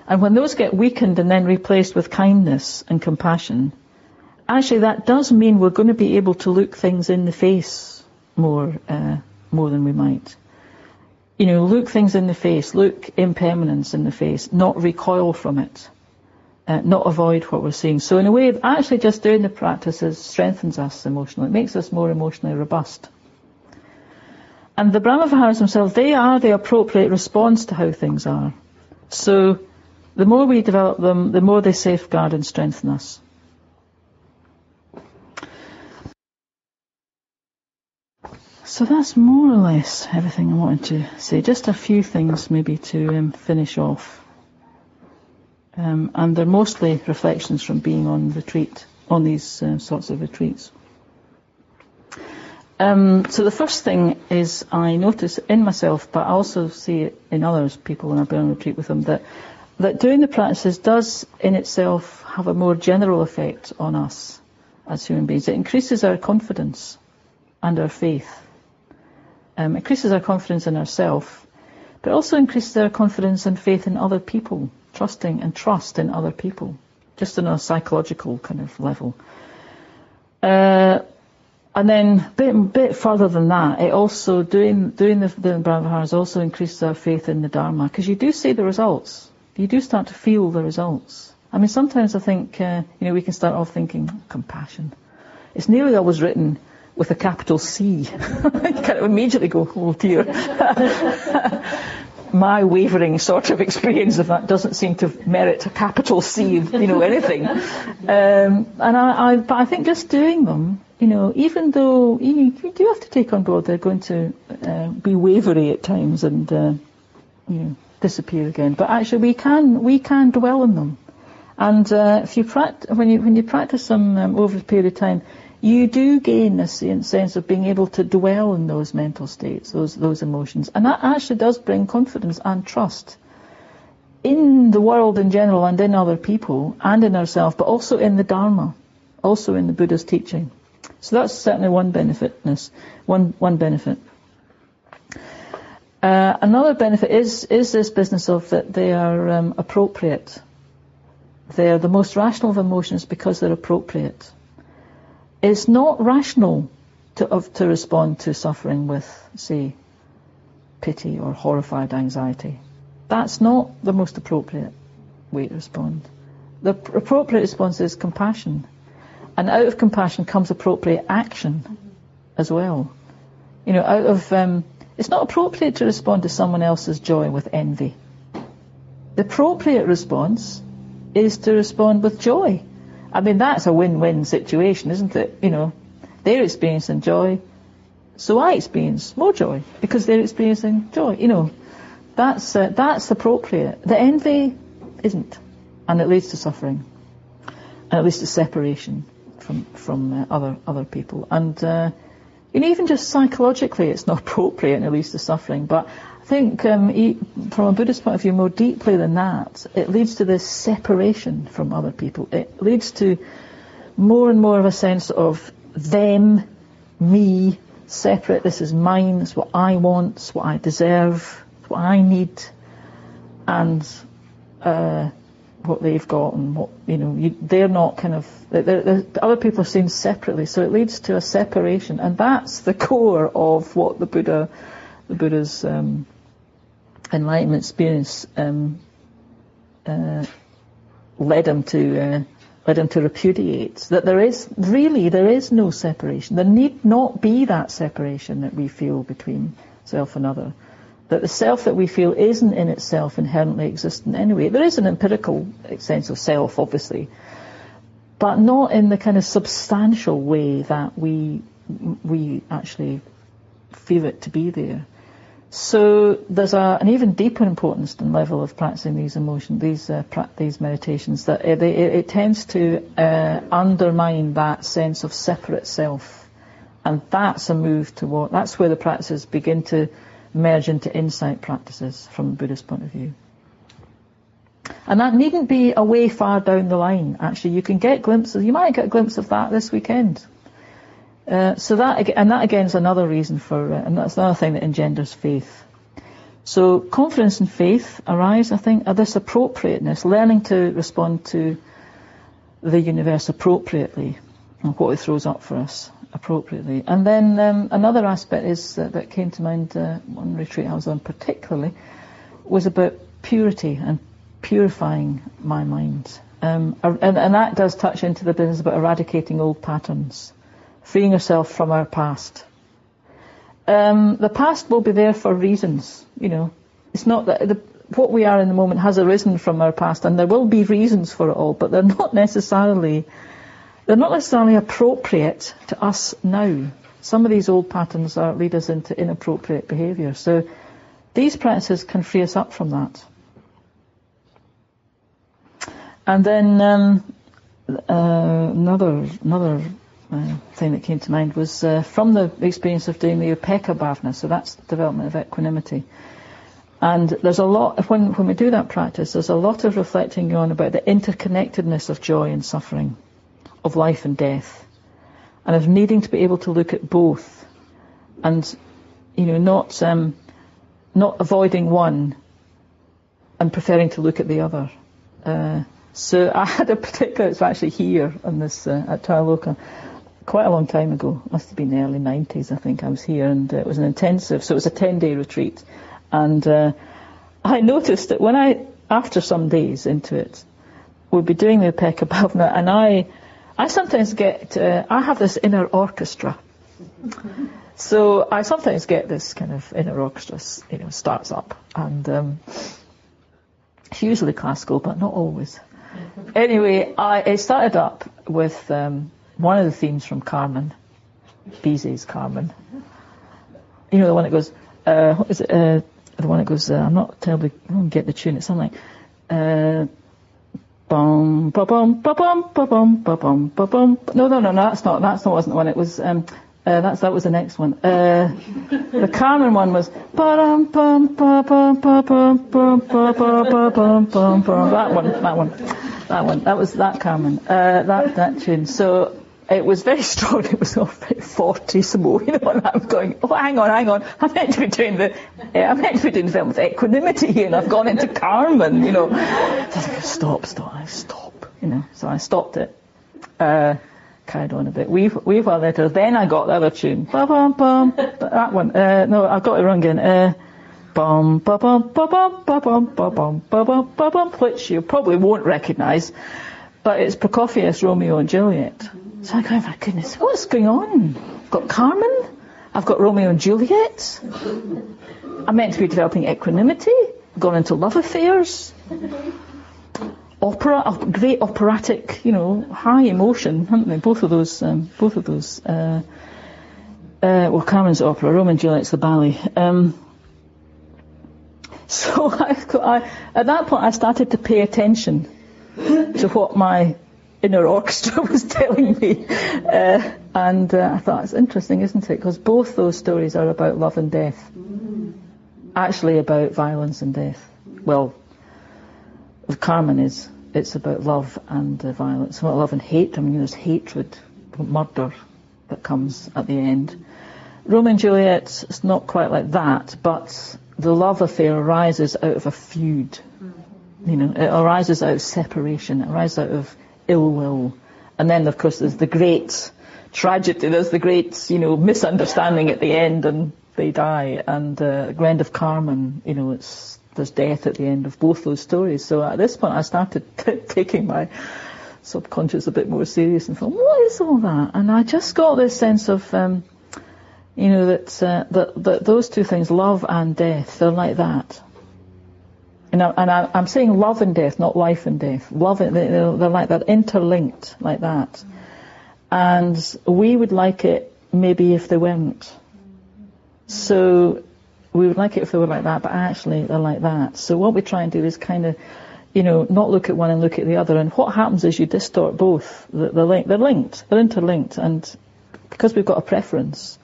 And when those get weakened and then replaced with kindness and compassion, actually that does mean we're going to be able to look things in the face more, uh, more than we might. You know, look things in the face, look impermanence in the face, not recoil from it uh, not avoid what we're seeing. So in a way, actually just doing the practices strengthens us emotionally. It makes us more emotionally robust. And the Brahmaviharas themselves, they are the appropriate response to how things are. So the more we develop them, the more they safeguard and strengthen us. So that's more or less everything I wanted to say. Just a few things maybe to um, finish off. Um, and they're mostly reflections from being on retreat, on these uh, sorts of retreats. Um, so the first thing is I notice in myself, but I also see it in others, people when I've been on retreat with them, that, that doing the practices does in itself have a more general effect on us as human beings. It increases our confidence and our faith. Um, increases our confidence in ourselves, but also increases our confidence and faith in other people trusting and trust in other people, just on a psychological kind of level. Uh, and then a bit, bit further than that, it also doing doing the, the Brahmaviharas also increases our faith in the Dharma because you do see the results. You do start to feel the results. I mean, sometimes I think uh, you know we can start off thinking compassion. It's nearly always written with a capital C. <laughs> you kind of immediately go, oh dear. <laughs> my wavering sort of experience of that doesn't seem to merit a capital C, you know, anything. Um, and I, I, but I think just doing them, you know, even though you, you do have to take on board they're going to uh, be wavery at times and uh, you know disappear again, but actually we can we can dwell on them. And uh, if you practice, when you when you practice them um, over a period of time, you do gain a sense of being able to dwell in those mental states, those those emotions, and that actually does bring confidence and trust in the world in general and in other people and in ourselves, but also in the Dharma, also in the Buddha's teaching. So that's certainly one benefitness, one one benefit. Uh, another benefit is is this business of that they are um, appropriate. They are the most rational of emotions because they're appropriate. It's not rational to, of, to respond to suffering with, say, pity or horrified anxiety. That's not the most appropriate way to respond. The appropriate response is compassion. And out of compassion comes appropriate action as well. You know, out of, um, it's not appropriate to respond to someone else's joy with envy. The appropriate response is to respond with joy I mean, that's a win-win situation, isn't it? You know, they're experiencing joy, so I experience more joy because they're experiencing joy. You know, that's uh, that's appropriate. The envy isn't, and it leads to suffering, and it leads to separation from from uh, other other people. And uh, even just psychologically, it's not <laughs> appropriate, and it leads to suffering. But I think um, from a Buddhist point of view, more deeply than that, it leads to this separation from other people. It leads to more and more of a sense of them, me, separate. This is mine. It's what I want. It's what I deserve. It's what I need, and uh, what they've got, and what you know. You, they're not kind of. They're, they're, other people are seen separately, so it leads to a separation, and that's the core of what the Buddha, the Buddha's um, enlightenment experience um, uh, led him to uh, led him to repudiate that there is really there is no separation. There need not be that separation that we feel between self and other. That the self that we feel isn't in itself inherently existent anyway. There is an empirical sense of self, obviously, but not in the kind of substantial way that we we actually feel it to be there. So there's a, an even deeper importance and level of practicing these emotions, these uh, pra- these meditations. That it, it, it tends to uh, undermine that sense of separate self, and that's a move toward. That's where the practices begin to merge into insight practices from a Buddhist point of view. And that needn't be a way far down the line. Actually, you can get glimpses. You might get a glimpse of that this weekend. Uh, so that and that again is another reason for, uh, and that's another thing that engenders faith. So confidence and faith arise, I think, are this appropriateness, learning to respond to the universe appropriately, and what it throws up for us appropriately. And then um, another aspect is uh, that came to mind uh, one retreat I was on particularly was about purity and purifying my mind. Um, and, and that does touch into the business about eradicating old patterns freeing ourselves from our past. Um, the past will be there for reasons, you know. It's not that the, what we are in the moment has arisen from our past, and there will be reasons for it all, but they're not necessarily they're not necessarily appropriate to us now. Some of these old patterns are, lead us into inappropriate behaviour. So these practices can free us up from that. And then um, uh, another another uh, thing that came to mind was uh, from the experience of doing the Upekkha Bhavana, so that's the development of equanimity. And there's a lot, when, when we do that practice, there's a lot of reflecting on about the interconnectedness of joy and suffering, of life and death, and of needing to be able to look at both, and, you know, not, um, not avoiding one and preferring to look at the other. Uh, so <laughs> I had a particular, it's actually here on this, uh, at Taraloka, quite a long time ago. Must have been the early 90s, I think. I was here, and uh, it was an intensive. So it was a 10-day retreat, and uh, I <laughs> noticed that when I, after some days into it, we'd be doing the Upekkha Bhavana, and I, I sometimes get, uh, I have this inner orchestra. So I sometimes get this kind of inner orchestra, you know, starts up, and um, it's usually classical, but not always. Anyway, I, it started up with um, one of the themes from Carmen, Bizet's Carmen. You know the one that goes, uh, what is it? Uh, the one that goes, uh, I'm not terribly, I don't get the tune. It's something like, uh, bum ba bum ba bum ba bum ba bum ba bum. No, no, no, no, that's not. That's not wasn't the one. It was. Um, uh, that's that was the next one. Uh, the Carmen one was bum bum ba bum ba bum bum ba ba bum bum bum. That one. That one. That one. That was that Carmen. Uh, that that tune. So it was very strong. It was all very fortissimo, you know, and I'm going, oh, hang on, hang on. I'm meant to be doing the, uh, I'm meant to be doing the film with equanimity here, and I've gone into Carmen, you know. So stop, stop, stop, you know. So I stopped it. Uh, carried on a bit. We've, we've a letter. Then I got the other tune. Ba-bum, bum. That one. Uh, no, I've got it wrong again. Uh, bum, ba-bum, ba-bum, ba-bum, ba-bum, ba-bum, ba-bum, which you probably won't recognise, but it's Prokofiev's Romeo and Juliet. So I go, my goodness, what's going on? I've got Carmen, I've got Romeo and Juliet, I'm meant to be developing equanimity, I've gone into love affairs, opera, great operatic, you know, high emotion, haven't they? Both of those, um, both of those. Uh, uh, well, Carmen's opera, Romeo and Juliet's the ballet. Um, <laughs> so <laughs> I, I, at that point, I started to pay attention to what my inner orchestra <laughs> was telling me. Uh, and uh, I thought, it's interesting, isn't it? Because both those stories are about love and death. Actually, about violence and death. Well, Carmen is, it's about love and uh, violence. Well, love and hate. I mean, there's hatred, murder that comes at the end. Romeo and Juliet is not quite like that, but the love affair arises out of a feud. You know, it arises out of separation. It arises out of ill will. And then, of course, there's the great tragedy. There's the great, you know, misunderstanding at the end, and they die. And uh, Grand of Carmen, you know, it's there's death at the end of both those stories. So at this point, I started t- <laughs> taking my subconscious a bit more serious and thought, what is all that? And I just got this sense of, um, You know that, uh, that, that those two things, love and death, they're like that. And, I, am saying love and death, not life and death. Love, they're, they're like that, interlinked like that. And we would like it maybe if they weren't. So we would like it if they were like that, but actually they're like that. So what we try and do is kind of, you know, not look at one and look at the other. And what happens is you distort both. They're, linked, they're linked, they're interlinked, and because we've got a preference,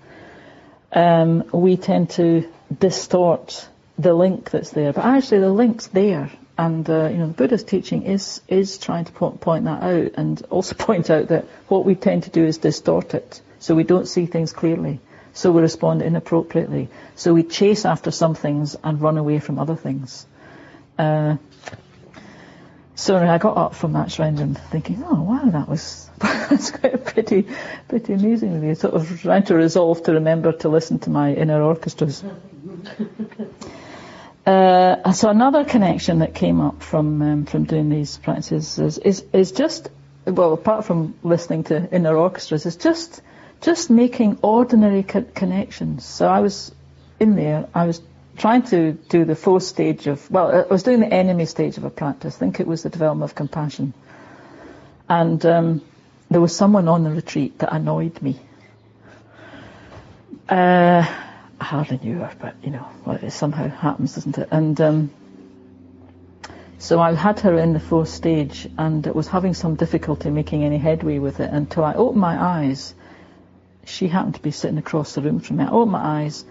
um, we tend to distort the link that's there. But actually, the link's there, and uh, you know, the Buddha's teaching is is trying to point, point that out, and also <laughs> point out that what we tend to do is distort it, so we don't see things clearly. So we respond inappropriately. So we chase after some things and run away from other things. Uh, so I got up from that shrine thinking, oh wow, that was <laughs> that's quite pretty, pretty amazing. Really, sort of trying to resolve to remember to listen to my inner orchestras. <laughs> Uh, so another connection that came up from um, from doing these practices is, is is just well, apart from listening to inner orchestras, is just just making ordinary co- connections. So I was in there. I was trying to do the fourth stage of, well, I was doing the enemy stage of a practice. I think it was the development of compassion. And um, there was someone on the retreat that annoyed me. Uh, hardly knew her, but you know, well, it somehow happens, doesn't it? And um, so I had her in the fourth stage, and was having some difficulty making any headway with it until I opened my eyes. She happened to be sitting across the room from me. I opened my eyes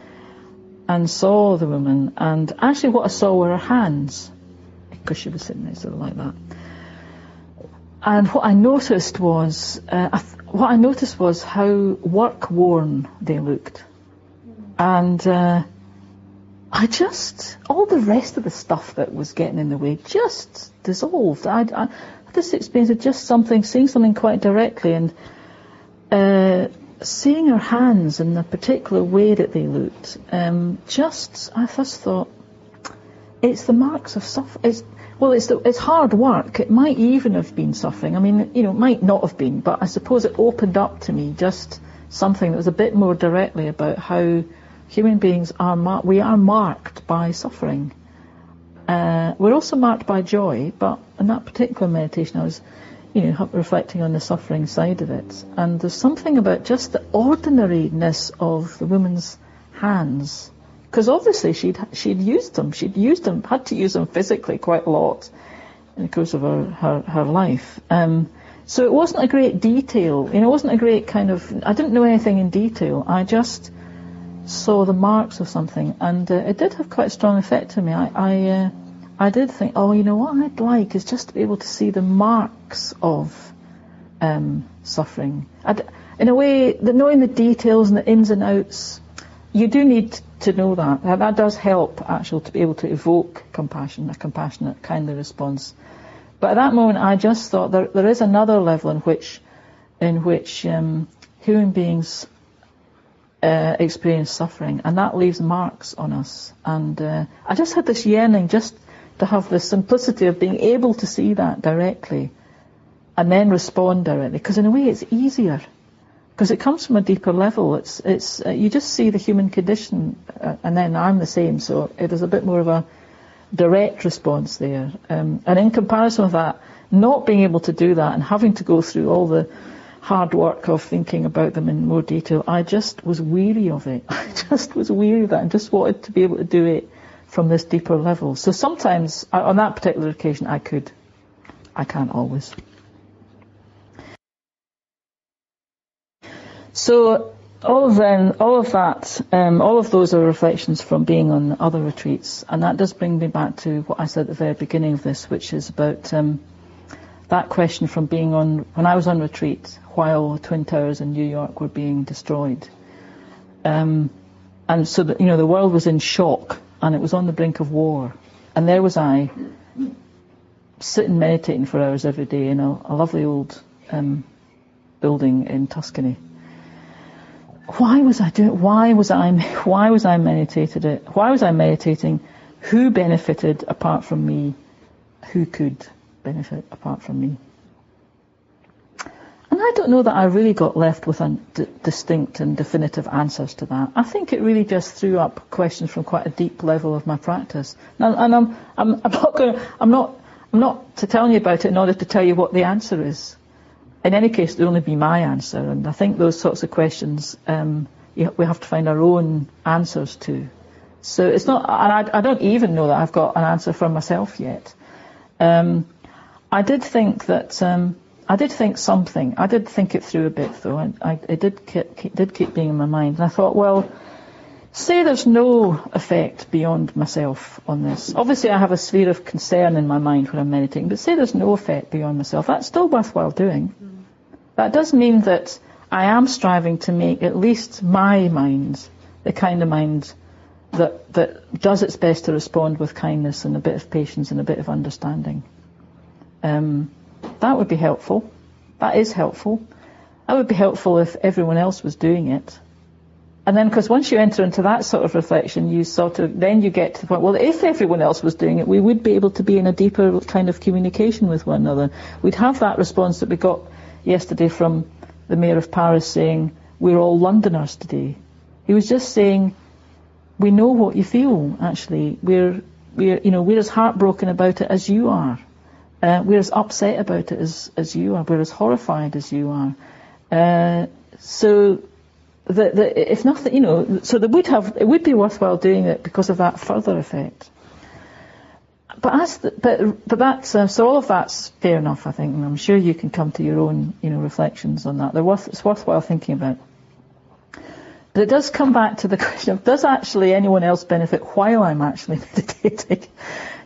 and saw the woman, and actually what I saw were her hands, because she was sitting there sort of like that. And what I noticed was, uh, I th- what I noticed was how work worn they looked, and uh, I just all the rest of the stuff that was getting in the way just dissolved. I, I this experience of just something, seeing something quite directly, and uh, seeing her hands in the particular way that they looked, um, just I first thought it's the marks of suffering. Well, it's the, it's hard work. It might even have been suffering. I mean, you know, it might not have been, but I suppose it opened up to me just something that was a bit more directly about how human beings are mar- we are marked by suffering. Uh, we're also marked by joy, but in that particular meditation, I was you know, reflecting on the suffering side of it. And there's something about just the ordinariness of the woman's hands, because obviously she'd she'd used them, she'd used them, had to use them physically quite a lot in the course of her her, her life. Um, so it wasn't a great detail, you know, it wasn't a great kind of. I didn't know anything in detail. I just saw the marks of something, and uh, it did have quite a strong effect on me. I. I uh, I did think, oh, you know what I'd like is just to be able to see the marks of um, suffering. I'd, in a way, the knowing the details and the ins and outs, you do need to know that. That does help, actually, to be able to evoke compassion, a compassionate, kindly response. But at that moment, I just thought there, there is another level in which, in which um, human beings uh, experience suffering, and that leaves marks on us. And uh, I just had this yearning, just to have the simplicity of being able to see that directly and then respond directly. Because in a way, it's easier because it comes from a deeper level. It's it's uh, you just see the human condition, uh, and then I'm the same, so it is a bit more of a direct response there. Um, and in comparison with that, not being able to do that and having to go through all the hard work of thinking about them in more detail, I just was weary of it. <laughs> I just was weary of that and just wanted to be able to do it from this deeper level. So sometimes, on that particular occasion, I could. I can't always. So all of them, all of that, um, all of those are reflections from being on other retreats, and that does bring me back to what I said at the very beginning of this, which is about um, that question from being on when I was on retreat while Twin Towers in New York were being destroyed, um, and so that you know the world was in shock and it was on the brink of war. And there was I, sitting meditating for hours every day in a, a lovely old um, building in Tuscany. Why was I doing? Why was I? <laughs> Why was I meditated it? Why was I meditating? Who benefited apart from me? Who could benefit apart from me? And I don't know that I really got left with d- distinct and definitive answers to that. I think it really just threw up questions from quite a deep level of my practice. Now, and I'm, I'm, I'm not going. I'm not. I'm not to telling you about it in order to tell you what the answer is. In any case, it'll only be my answer, and I think those sorts of questions um, you, we have to find our own answers to. So it's not. And I, I don't even know that I've got an answer for myself yet. Um, I did think that. Um, I did think something. I did think it through a bit, though. I, I, it did keep, did keep being in my mind. And I thought, well, say there's no effect beyond myself on this. Obviously, I have a sphere of concern in my mind when I'm meditating, but say there's no effect beyond myself. That's still worthwhile doing. That does mean that I am striving to make at least my mind the kind of mind that that does its best to respond with kindness and a bit of patience and a bit of understanding. Um, that would be helpful. That is helpful. That would be helpful if everyone else was doing it. And then, because once you enter into that sort of reflection, you sort of, then you get to the point, well, if everyone else was doing it, we would be able to be in a deeper kind of communication with one another. We'd have that response that we got yesterday from the Mayor of Paris saying, we're all Londoners today. He was just saying, we know what you feel, actually. We're, we're, you know, we're as heartbroken about it as you are. Uh, we're as upset about it as, as you are. We're as horrified as you are. Uh, so, the, the, if nothing, you know, so they would have, it would be worthwhile doing it because of that further effect. But as, the, but but that's uh, so all of that's fair enough, I think, and I'm sure you can come to your own, you know, reflections on that. They're worth, it's worthwhile thinking about. But it does come back to the <laughs> question of does actually anyone else benefit while I'm actually <laughs> meditating?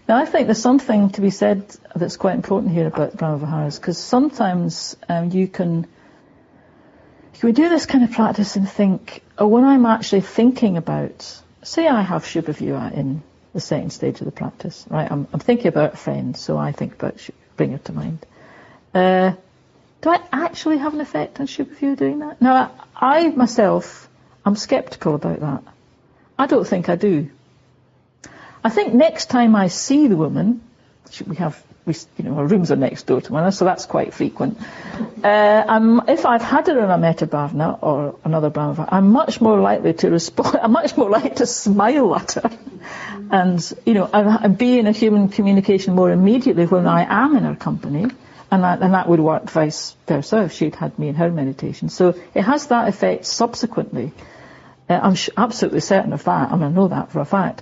Now, I think there's something to be said that's quite important here about Brahmaviharas, because sometimes um, you can can do this kind of practice and think, oh, when I'm actually thinking about, say I have Shubhavyu in the second stage of the practice, right? I'm, I'm thinking about a friend, so I think about bring her to mind. Uh, do I actually have an effect on Shubhavyu doing that? Now, I, I myself, I'm sceptical about that. I don't think I do. I think next time I see the woman, we have, we, you know, our rooms are next door to one another, so that's quite frequent. Uh, if I've had her in a metta or another bhavana, I'm much more likely to respond. <laughs> I'm much more likely to smile at her, and you know, and be in a human communication more immediately when I am in her company. And that, and that would work vice versa if she'd had me in her meditation. So it has that effect subsequently. Uh, I'm sh- absolutely certain of that. I I know that for a fact.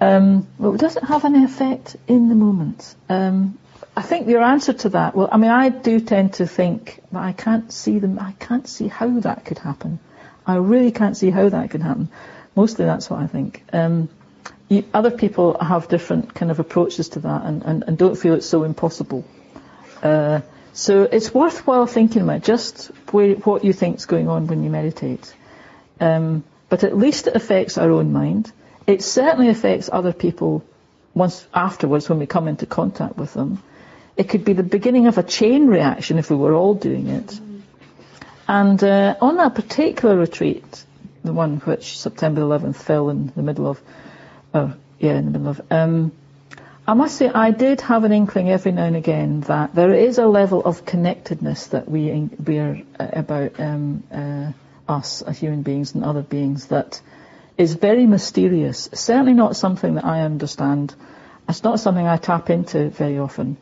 Um, well, does it have any effect in the moment? Um, I think your answer to that, well, I mean, I do tend to think that I can't see them, I can't see how that could happen. I really can't see how that could happen. Mostly that's what I think. Um, you, other people have different kind of approaches to that and, and, and don't feel it's so impossible. Uh, so it's worthwhile thinking about just where, what you think is going on when you meditate. Um, but at least it affects our own mind. It certainly affects other people once afterwards when we come into contact with them. It could be the beginning of a chain reaction if we were all doing it. Mm-hmm. And uh, on that particular retreat, the one which September 11th fell in the middle of, oh, yeah, in the middle of, um, I must say I did have an inkling every now and again that there is a level of connectedness that we we are uh, about um, uh, us as human beings and other beings that is very mysterious. Certainly not something that I understand. It's not something I tap into very often.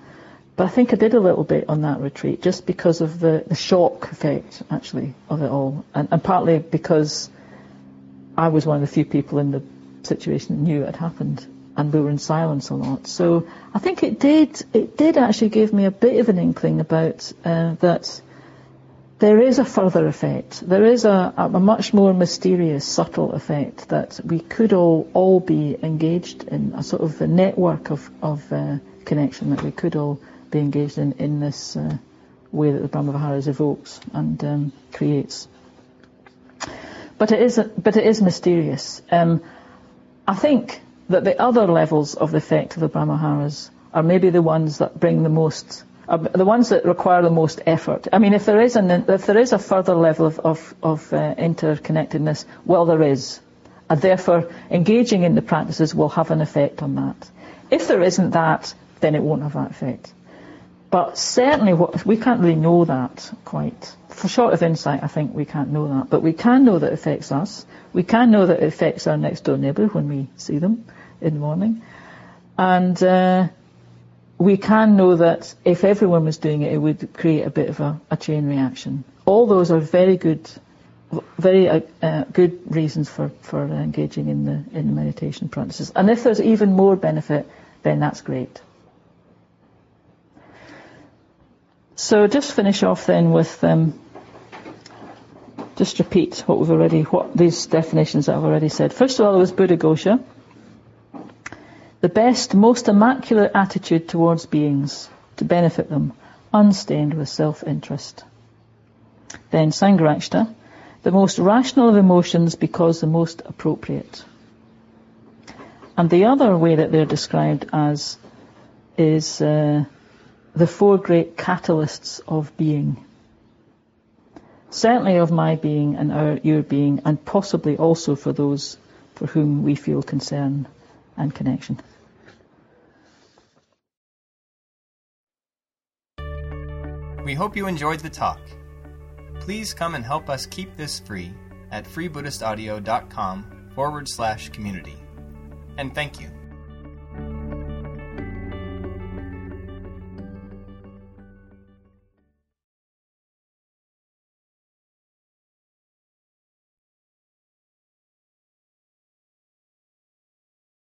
But I think I did a little bit on that retreat just because of the, the shock effect, actually, of it all. And, and partly because I was one of the few people in the situation that knew it had happened and we were in silence a lot. So I think it did, it did actually give me a bit of an inkling about uh, that there is a further effect. There is a, a, much more mysterious, subtle effect that we could all, all be engaged in, a sort of a network of, of uh, connection that we could all be engaged in in this uh, way that the Brahmaviharas evokes and um, creates. But it is, but it is mysterious. Um, I think that the other levels of the effect of the Brahmaviharas are maybe the ones that bring the most uh, the ones that require the most effort. I mean, if there is, an, if there is a further level of, of, of uh, interconnectedness, well, there is. And therefore, engaging in the practices will have an effect on that. If there isn't that, then it won't have that effect. But certainly, what, we can't really know that quite. For short of insight, I think we can't know that. But we can know that it affects us. We can know that it affects our next door neighbour when we see them in the morning. And uh, we can know that if everyone was doing it, it would create a bit of a, a chain reaction. All those are very good, very uh, uh, good reasons for, for engaging in the in meditation practices. And if there's even more benefit, then that's great. So just finish off then with um, just repeat what we've already what these definitions that I've already said. First of all, there was Buddhaghosa the best, most immaculate attitude towards beings to benefit them, unstained with self-interest. Then Sangharakshita, the most rational of emotions because the most appropriate. And the other way that they're described as is uh, the four great catalysts of being. Certainly of my being and our, your being, and possibly also for those for whom we feel concern and connection. We hope you enjoyed the talk. Please come and help us keep this free at freebuddhistaudio.com forward slash community. And thank you.